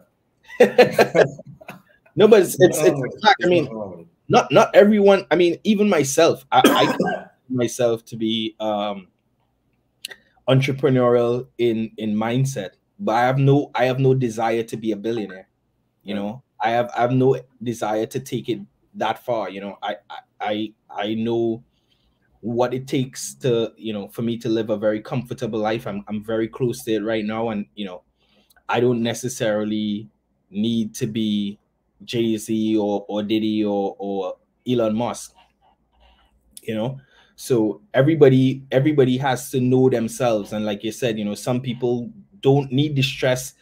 no, but it's it's, it's wrong with a it. fact. I mean, nothing wrong with it. not not everyone. I mean, even myself, I, I myself to be um entrepreneurial in in mindset, but I have no I have no desire to be a billionaire. You know, I have I have no desire to take it that far. You know, I I I, know what it takes to you know for me to live a very comfortable life. I'm I'm very close to it right now, and you know, I don't necessarily need to be Jay Z or or Diddy or or Elon Musk. You know, so everybody everybody has to know themselves, and like you said, you know, some people don't need the stress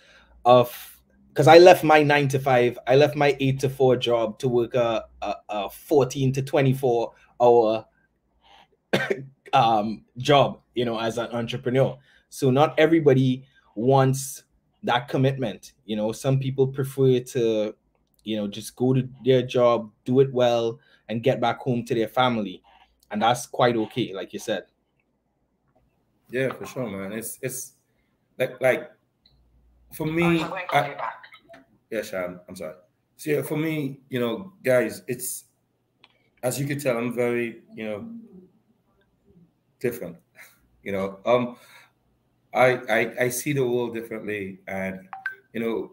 of because I left my nine to five, I left my eight to four job to work a a, a fourteen to twenty four hour um job, you know, as an entrepreneur. So not everybody wants that commitment. You know, some people prefer to, you know, just go to their job, do it well, and get back home to their family. And that's quite okay, like you said. Yeah, for sure, man. It's it's like like for me. I, yeah, Sean, I'm sorry. So yeah, for me, you know, guys, it's as you can tell, I'm very, you know, different. You know, um, I I I see the world differently, and you know,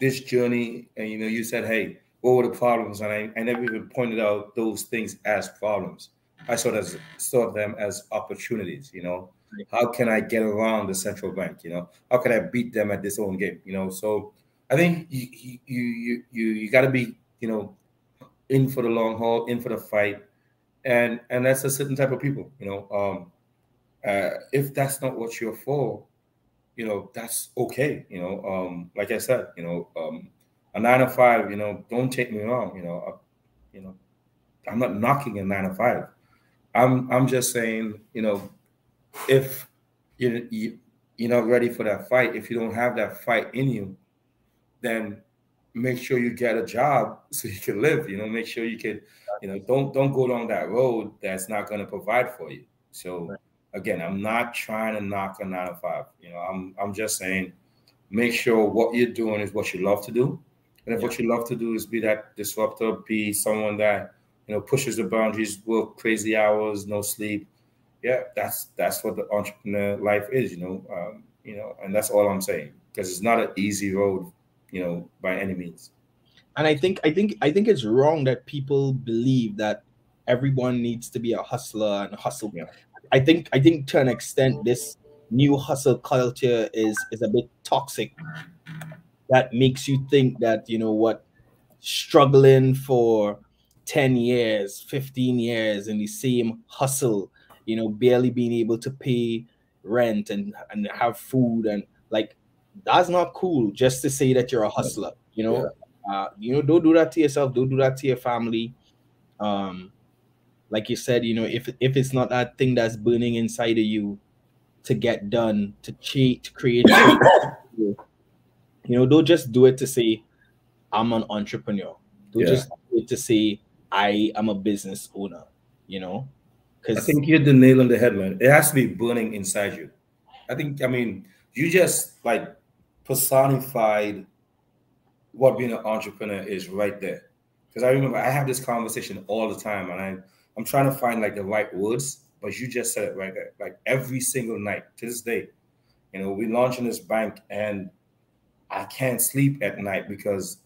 this journey, and you know, you said, hey, what were the problems? And I, I never even pointed out those things as problems. I saw as saw them as opportunities. You know, how can I get around the central bank? You know, how can I beat them at this own game? You know, so I think you you you you, you got to be you know in for the long haul, in for the fight, and and that's a certain type of people. You know, um, uh, if that's not what you're for, you know, that's okay. You know, um, like I said, you know, um, a nine to five. You know, don't take me wrong. You know, uh, you know, I'm not knocking a nine to five. I'm I'm just saying, you know, if you you you're not ready for that fight, if you don't have that fight in you, then make sure you get a job so you can live. You know, make sure you can, you know, don't don't go down that road that's not going to provide for you. So again, I'm not trying to knock a nine to five. You know, I'm I'm just saying, make sure what you're doing is what you love to do, and if what you love to do is be that disruptor, be someone that you know pushes the boundaries, work crazy hours, no sleep. Yeah, that's that's what the entrepreneur life is. You know, um, you know, and that's all I'm saying because it's not an easy road you know, by any means. And I think I think I think it's wrong that people believe that everyone needs to be a hustler and a hustle. Yeah. I think I think to an extent this new hustle culture is is a bit toxic. That makes you think that you know what struggling for 10 years, 15 years in the same hustle, you know, barely being able to pay rent and and have food and like that's not cool just to say that you're a hustler you know uh, you know don't do that to yourself don't do that to your family um like you said, you know, if if it's not that thing that's burning inside of you to get done, to cheat, to create, you know, don't just do it to say, I'm an entrepreneur. Don't Yeah. just do it to say, I am a business owner, you know? Because I think you hit the nail on the head, man. It has to be burning inside you. I think, I mean, you just like personified what being an entrepreneur is right there. Because I remember I have this conversation all the time, and I I'm trying to find like the right words, but you just said it right there. Like every single night to this day, you know, we launching this bank, and I can't sleep at night because,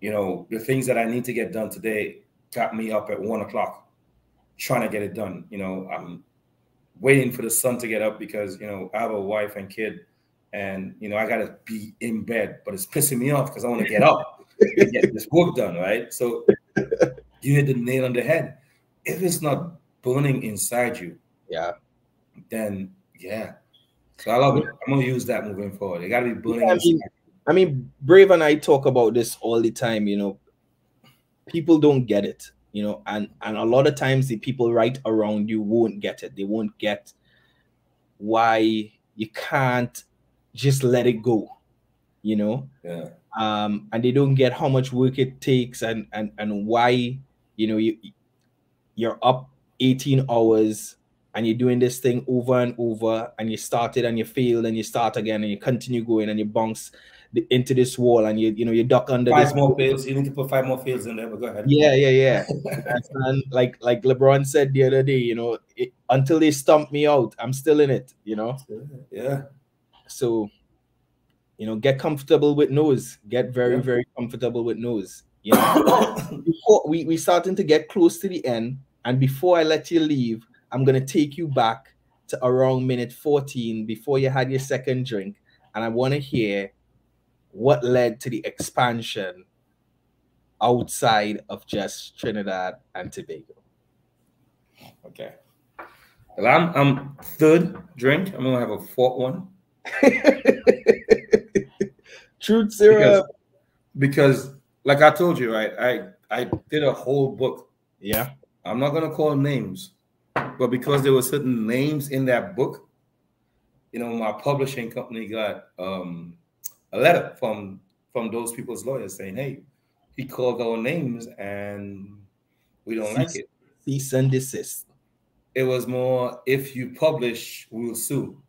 you know, the things that I need to get done today got me up at one o'clock trying to get it done. You know, I'm waiting for the sun to get up because you know I have a wife and kid, and you know I gotta be in bed, but it's pissing me off because I want to get up and get this work done, right? So you hit the nail on the head. If it's not burning inside you, yeah. then yeah. So I love it. I'm gonna use that moving forward. It gotta be burning Yeah, I inside. mean, I mean, Brave and I talk about this all the time. You know, people don't get it. You know, and and a lot of times the people right around you won't get it. They won't get why you can't just let it go. You know, yeah. um, and they don't get how much work it takes and and and why you know you you're up 18 hours and you're doing this thing over and over and you started and you failed and you start again and you continue going and you bounce the, into this wall and you you know you duck under this Five more fields. You need to put five more fields in there, but go ahead. yeah yeah yeah and, like like lebron said the other day you know it, until they stump me out i'm still in it you know Yeah. so you know get comfortable with nose get very Yeah. very comfortable with nose you know before we we starting to get close to the end and before i let you leave i'm going to take you back to around minute 14 before you had your second drink and i want to hear what led to the expansion outside of just trinidad and tobago Okay. Well, I'm I'm third drink. I'm gonna have a fourth one. truth syrup because like I told you, right? I I did a whole book. yeah I'm not gonna call names, but because there were certain names in that book, you know, my publishing company got um, a letter from from those people's lawyers saying, "Hey, he called our names and we don't like it." cease and desist It was more, "If you publish, we'll sue."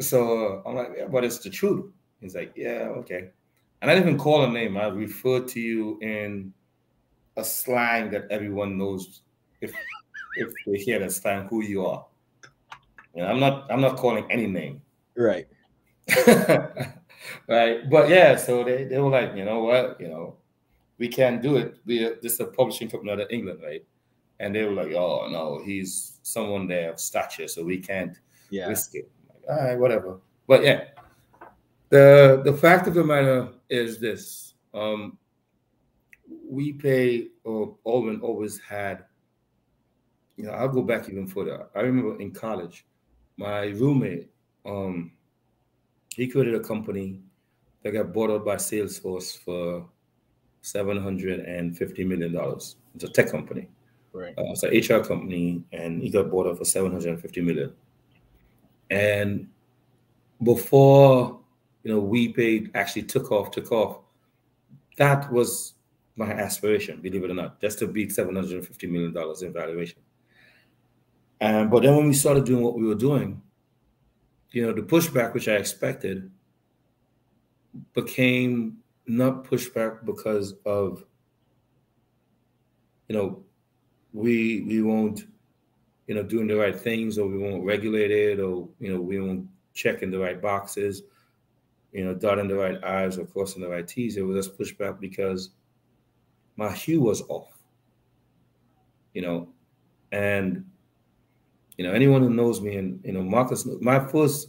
So I'm like, "Yeah, but it's the truth." He's like, "Yeah, okay." And I didn't even call a name. I referred to you in a slang that everyone knows if if they hear that slang who you are. Know, I'm not I'm not calling any name. right right. But yeah, so they, they were like, you know what, you know, we can't do it. We this is a publishing company out of England, right? And they were like, oh no, he's someone there of stature, so we can't yeah risk it. Like, All right, whatever. But yeah, the the fact of the matter is this: um, WiPay, or Aldwyn always had. You know, I'll go back even further. I remember in college, my roommate, um, he created a company that got bought out by Salesforce for seven hundred and fifty million dollars. It's a tech company. right Uh, it's an HR company, and he got bought out for 750 million. And before you know, we paid actually took off, took off. That was my aspiration, believe it or not, just to beat 750 million dollars in valuation. And but then when we started doing what we were doing, you know, the pushback which I expected became not pushback because of you know we we won't you know doing the right things or we won't regulate it or you know we won't check in the right boxes you know dotting the right i's or crossing the right t's. It was just pushback because my hue was off you know and you know anyone who knows me and you know marcus my first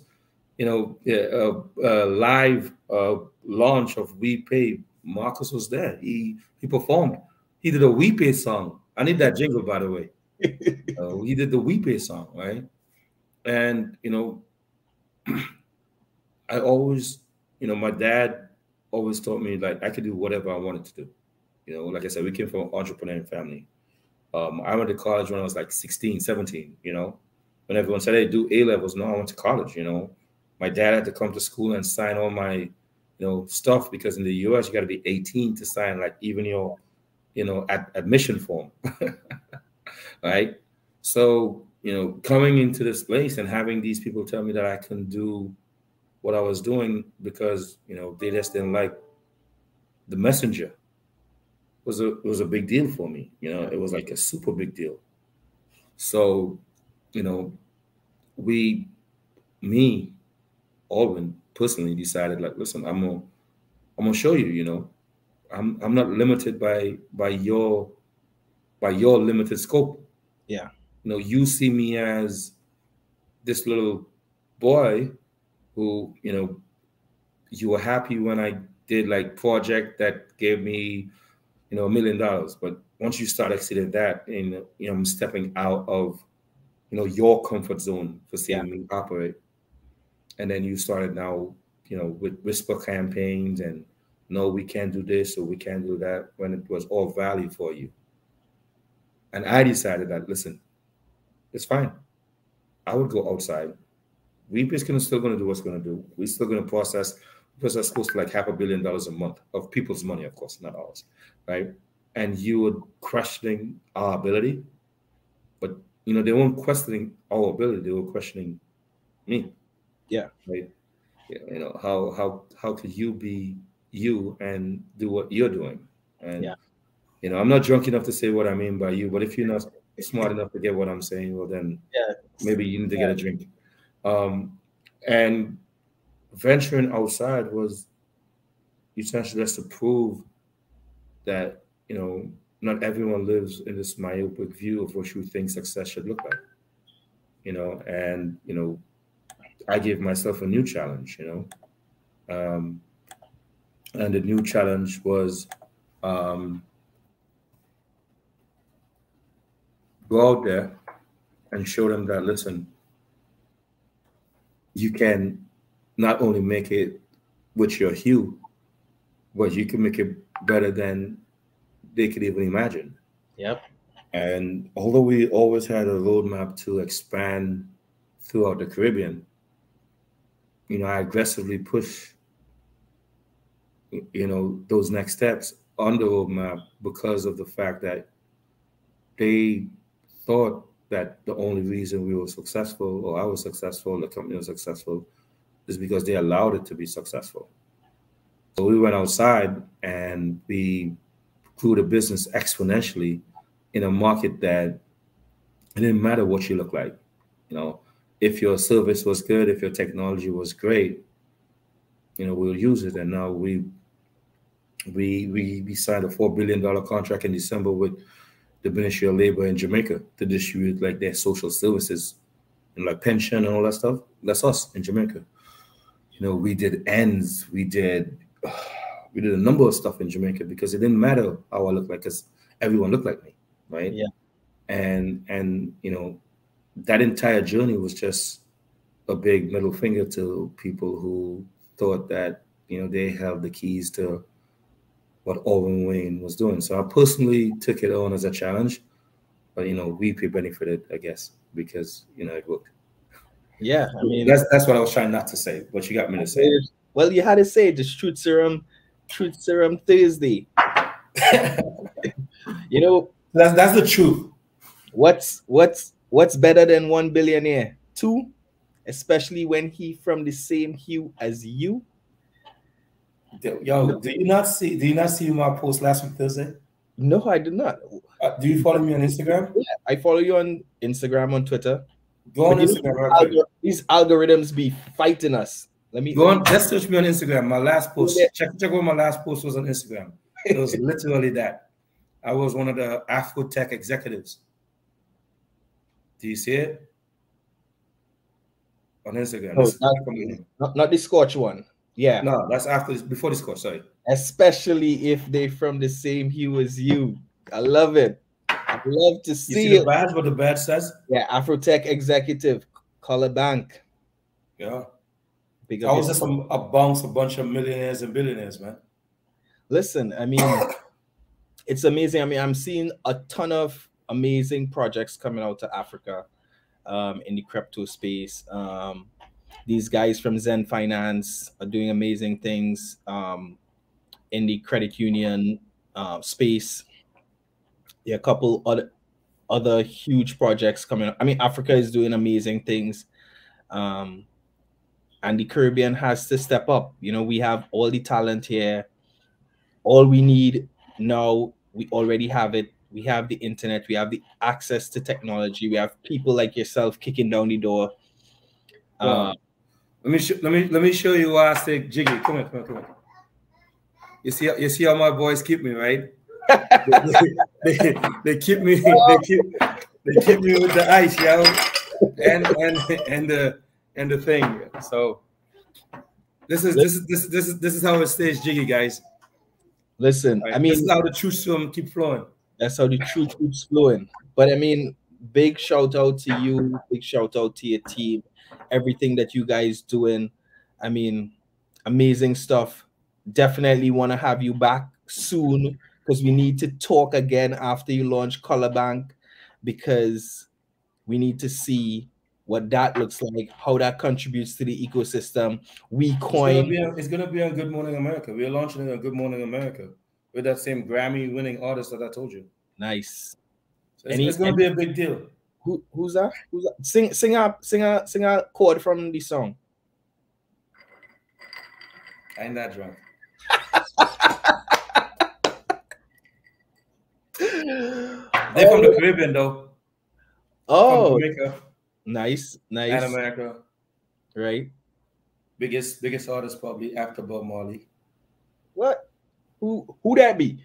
you know uh, uh, live uh, launch of WiPay marcus was there. He he performed. He did a WiPay song. I need that jingle by the way. Uh, he did the WiPay song right? And you know i always you know my dad always taught me like i could do whatever i wanted to do. You know like i said we came from an entrepreneurial family. Um, I went to college when I was like 16, 17, you know, when everyone said, hey, do A levels. No, I went to college, you know. My dad had to come to school and sign all my, you know, stuff because in the US, you got to be 18 to sign like even your, you know, ad- admission form. right. So, you know, coming into this place and having these people tell me that I can do what I was doing because, you know, they just didn't like the messenger was a was a big deal for me. You know, it was like a super big deal. So, you know, we, me, Aldwyn personally decided like, listen, I'm gonna, I'm gonna show you. You know, I'm I'm not limited by by your by your limited scope. Yeah. You know, you see me as this little boy who, you know, you were happy when I did like project that gave me you know, a million dollars. But once you start exceeding that, and you know, I'm stepping out of, you know, your comfort zone for seeing Yeah. me operate, and then you started now, you know, with whisper campaigns and no, we can't do this or we can't do that when it was all value for you. And I decided that listen, it's fine. I would go outside. We just gonna still gonna do what's gonna do. We're still gonna process because that's close to like half a billion dollars a month of people's money, of course, not ours, right? And you were questioning our ability, but you know they weren't questioning our ability; they were questioning me. Yeah. right. You know how how how could you be you and do what you're doing? And Yeah. you know, I'm not drunk enough to say what I mean by you, but if you're not smart enough to get what I'm saying, well then Yeah. maybe you need to get a drink. Um, and venturing outside was essentially just to prove that you know not everyone lives in this myopic view of what you think success should look like. You know, and you know, I gave myself a new challenge. You know, um, and the new challenge was um, go out there and show them that listen, you can not only make it with your hue, but you can make it better than they could even imagine. Yep. And although we always had a roadmap to expand throughout the Caribbean, you know, I aggressively push, you know, those next steps on the roadmap because of the fact that they thought that the only reason we were successful or I was successful, the company was successful, is because they allowed it to be successful. So we went outside and we grew the business exponentially in a market that it didn't matter what you look like. You know, if your service was good, if your technology was great, you know, we'll use it. And now we we we, we signed a four billion dollar contract in December with the Ministry of Labor in Jamaica to distribute like their social services and like pension and all that stuff. That's us in Jamaica. You know, we did ends, we did we did a number of stuff in Jamaica because it didn't matter how I looked like because everyone looked like me, right? Yeah. And and you know, that entire journey was just a big middle finger to people who thought that you know they held the keys to what Aldwyn Wayne was doing. So I personally took it on as a challenge, but you know, we benefited, I guess, because you know it worked. Yeah. I mean, That's that's what I was trying not to say, but you got me to say. it. well, you had to say the truth serum, truth serum Thursday. You know, That's that's the truth. what's what's what's better than one billionaire? Two, especially when he from the same hue as you. Yo, do you not see? Do you not see my post last week Thursday? No, I did not. Uh, do you follow me on Instagram? Yeah, I follow you on Instagram, on Twitter. Go on But Instagram. Right algor- these algorithms be fighting us. Let me Go on. Just search me on Instagram. My last post. Yeah. Check check what my last post was on Instagram. It was literally that. I was one of the Afro Tech executives. Do you see it? On Instagram. Oh, not- not, not the Scotch one. Yeah. No, that's after this, before this course. Sorry. Especially if they from the same hue as you. I love it. I love to see, You see, see the badge? What the badge says? Yeah, Afrotech executive, Color Bank. Yeah. Big I was just a, a bounce, a bunch of millionaires and billionaires, man. listen i mean it's amazing i mean i'm seeing a ton of amazing projects coming out to Africa um, in the crypto space. Um, these guys from Xend Finance are doing amazing things um, in the credit union uh, space. There are a couple other other huge projects coming up. I mean, Africa is doing amazing things. Um, and the Caribbean has to step up. You know, we have all the talent here. All we need now, we already have it. We have the internet, we have the access to technology, we have people like yourself kicking down the door. Uh, Let me sh- let me let me show you why I say jiggy. Come on, come on, come here. You see, you see how my boys keep me, right? they, they, they keep me, they keep they keep me with the ice, yo, and and and the and the thing. So this is this is this is this is this is how it stays jiggy, guys. listen, Right? I mean, this is how the truth swim keep flowing. That's how the truth keeps flowing. But I mean, big shout out to you, big shout out to your team, everything that you guys doing. I mean, amazing stuff. Definitely want to have you back soon because we need to talk again after you launch Color Bank because we need to see what that looks like, how that contributes to the ecosystem. We It's gonna, coin. be it's gonna be on Good Morning America. We're launching it on Good Morning America with that same Grammy winning artist that I told you. Nice. So it's, it's gonna be a big deal. Who, who's that? Who's that? Sing, sing a, sing a, sing a chord from the song. I ain't that drunk. They're from the oh. Caribbean though. Oh, nice, nice. America. Right? Biggest biggest artist probably after Bob Marley. What? Who? Who that be?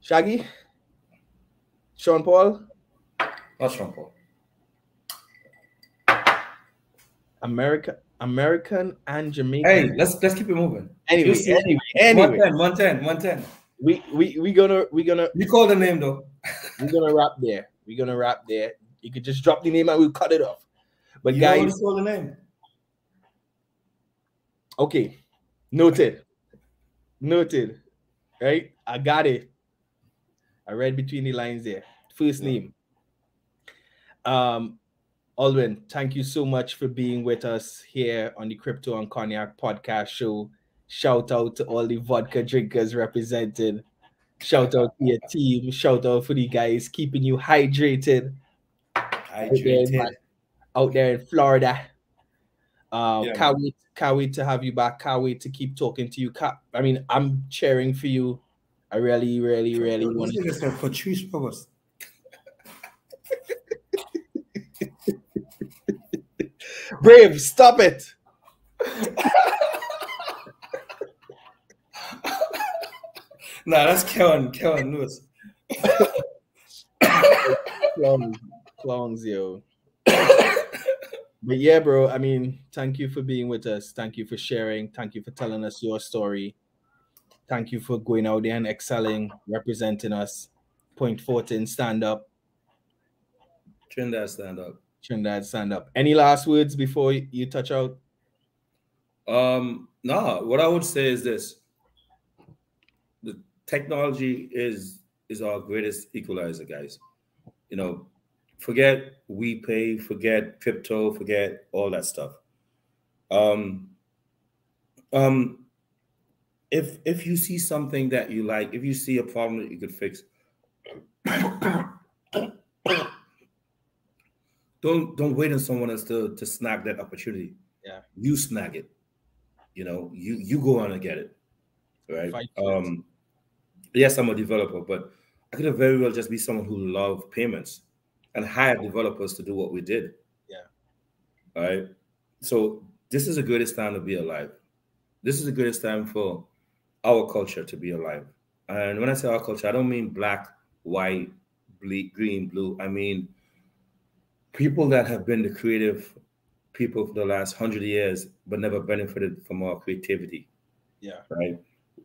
Shaggy? Sean Paul? Not Sean Paul. America, American and Jamaican. Hey, let's let's keep it moving. anyway, see- anyway, anyway, 110, 110, 110. we we we gonna we gonna You call the name though. we're gonna wrap there. We're gonna wrap there. You could just drop the name and we'll cut it off. But You guys, call the name. okay, noted, noted. Right, I got it. I read between the lines there. First Yeah. name. Um, Aldwyn, thank you so much for being with us here on the Crypto and Cognac podcast show. Shout out to all the vodka drinkers represented. Shout out to your team. Shout out for the guys keeping you hydrated Hydrated. out there in Florida. Uh, Yeah, can't wait, can't wait to have you back. Can't wait to keep talking to you. Ca- I mean, I'm cheering for you. I really, really, really want to. For Patrice Provost. Brave, stop it. Nah, that's Kellen. Kellen Lewis. Clowns, clowns, yo. But yeah, bro. I mean, thank you for being with us. Thank you for sharing. Thank you for telling us your story. Thank you for going out there and excelling, representing us. Point Fortin, stand up. Trinidad stand up. Trinidad, stand up. Any last words before you touch out? Um, no, what I would say is this: the technology is is our greatest equalizer, guys. You know, forget WiPay, forget crypto, forget all that stuff. Um, um, if if you see something that you like, if you see a problem that you could fix, don't don't wait on someone else to to snag that opportunity. Yeah. you snag it. You know, you you go on and get it, right? Fight. Um, yes, I'm a developer, but I could have very well just be someone who loved payments and hire developers to do what we did. Yeah. All right. So this is the greatest time to be alive. This is the greatest time for our culture to be alive. And when I say our culture, I don't mean black, white, ble- green, blue. I mean people that have been the creative people for the last hundred years, but never benefited from our creativity Yeah. right?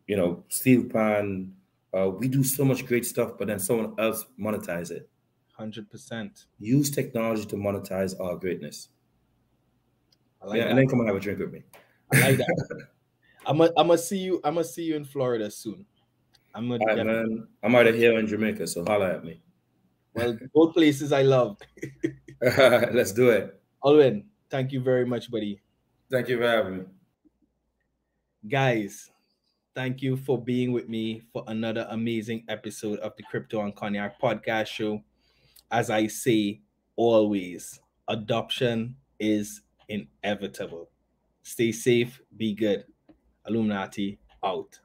You know, steel pan, uh, we do so much great stuff, but then someone else monetize it. 100%. Use technology to monetize our greatness. I like yeah, that. and then come and have a drink with me. I like that. I'm gonna I'm see you. I'm gonna see you in Florida soon. I'm gonna right, man. I'm out of here in Jamaica, so holla at me. Well, both places I love. Let's do it. Aldwyn, thank you very much, buddy. Thank you for having me. Guys, thank you for being with me for another amazing episode of the Crypto and Cognac podcast show. As I say always, adoption is inevitable. Stay safe, be good. Alluminati out.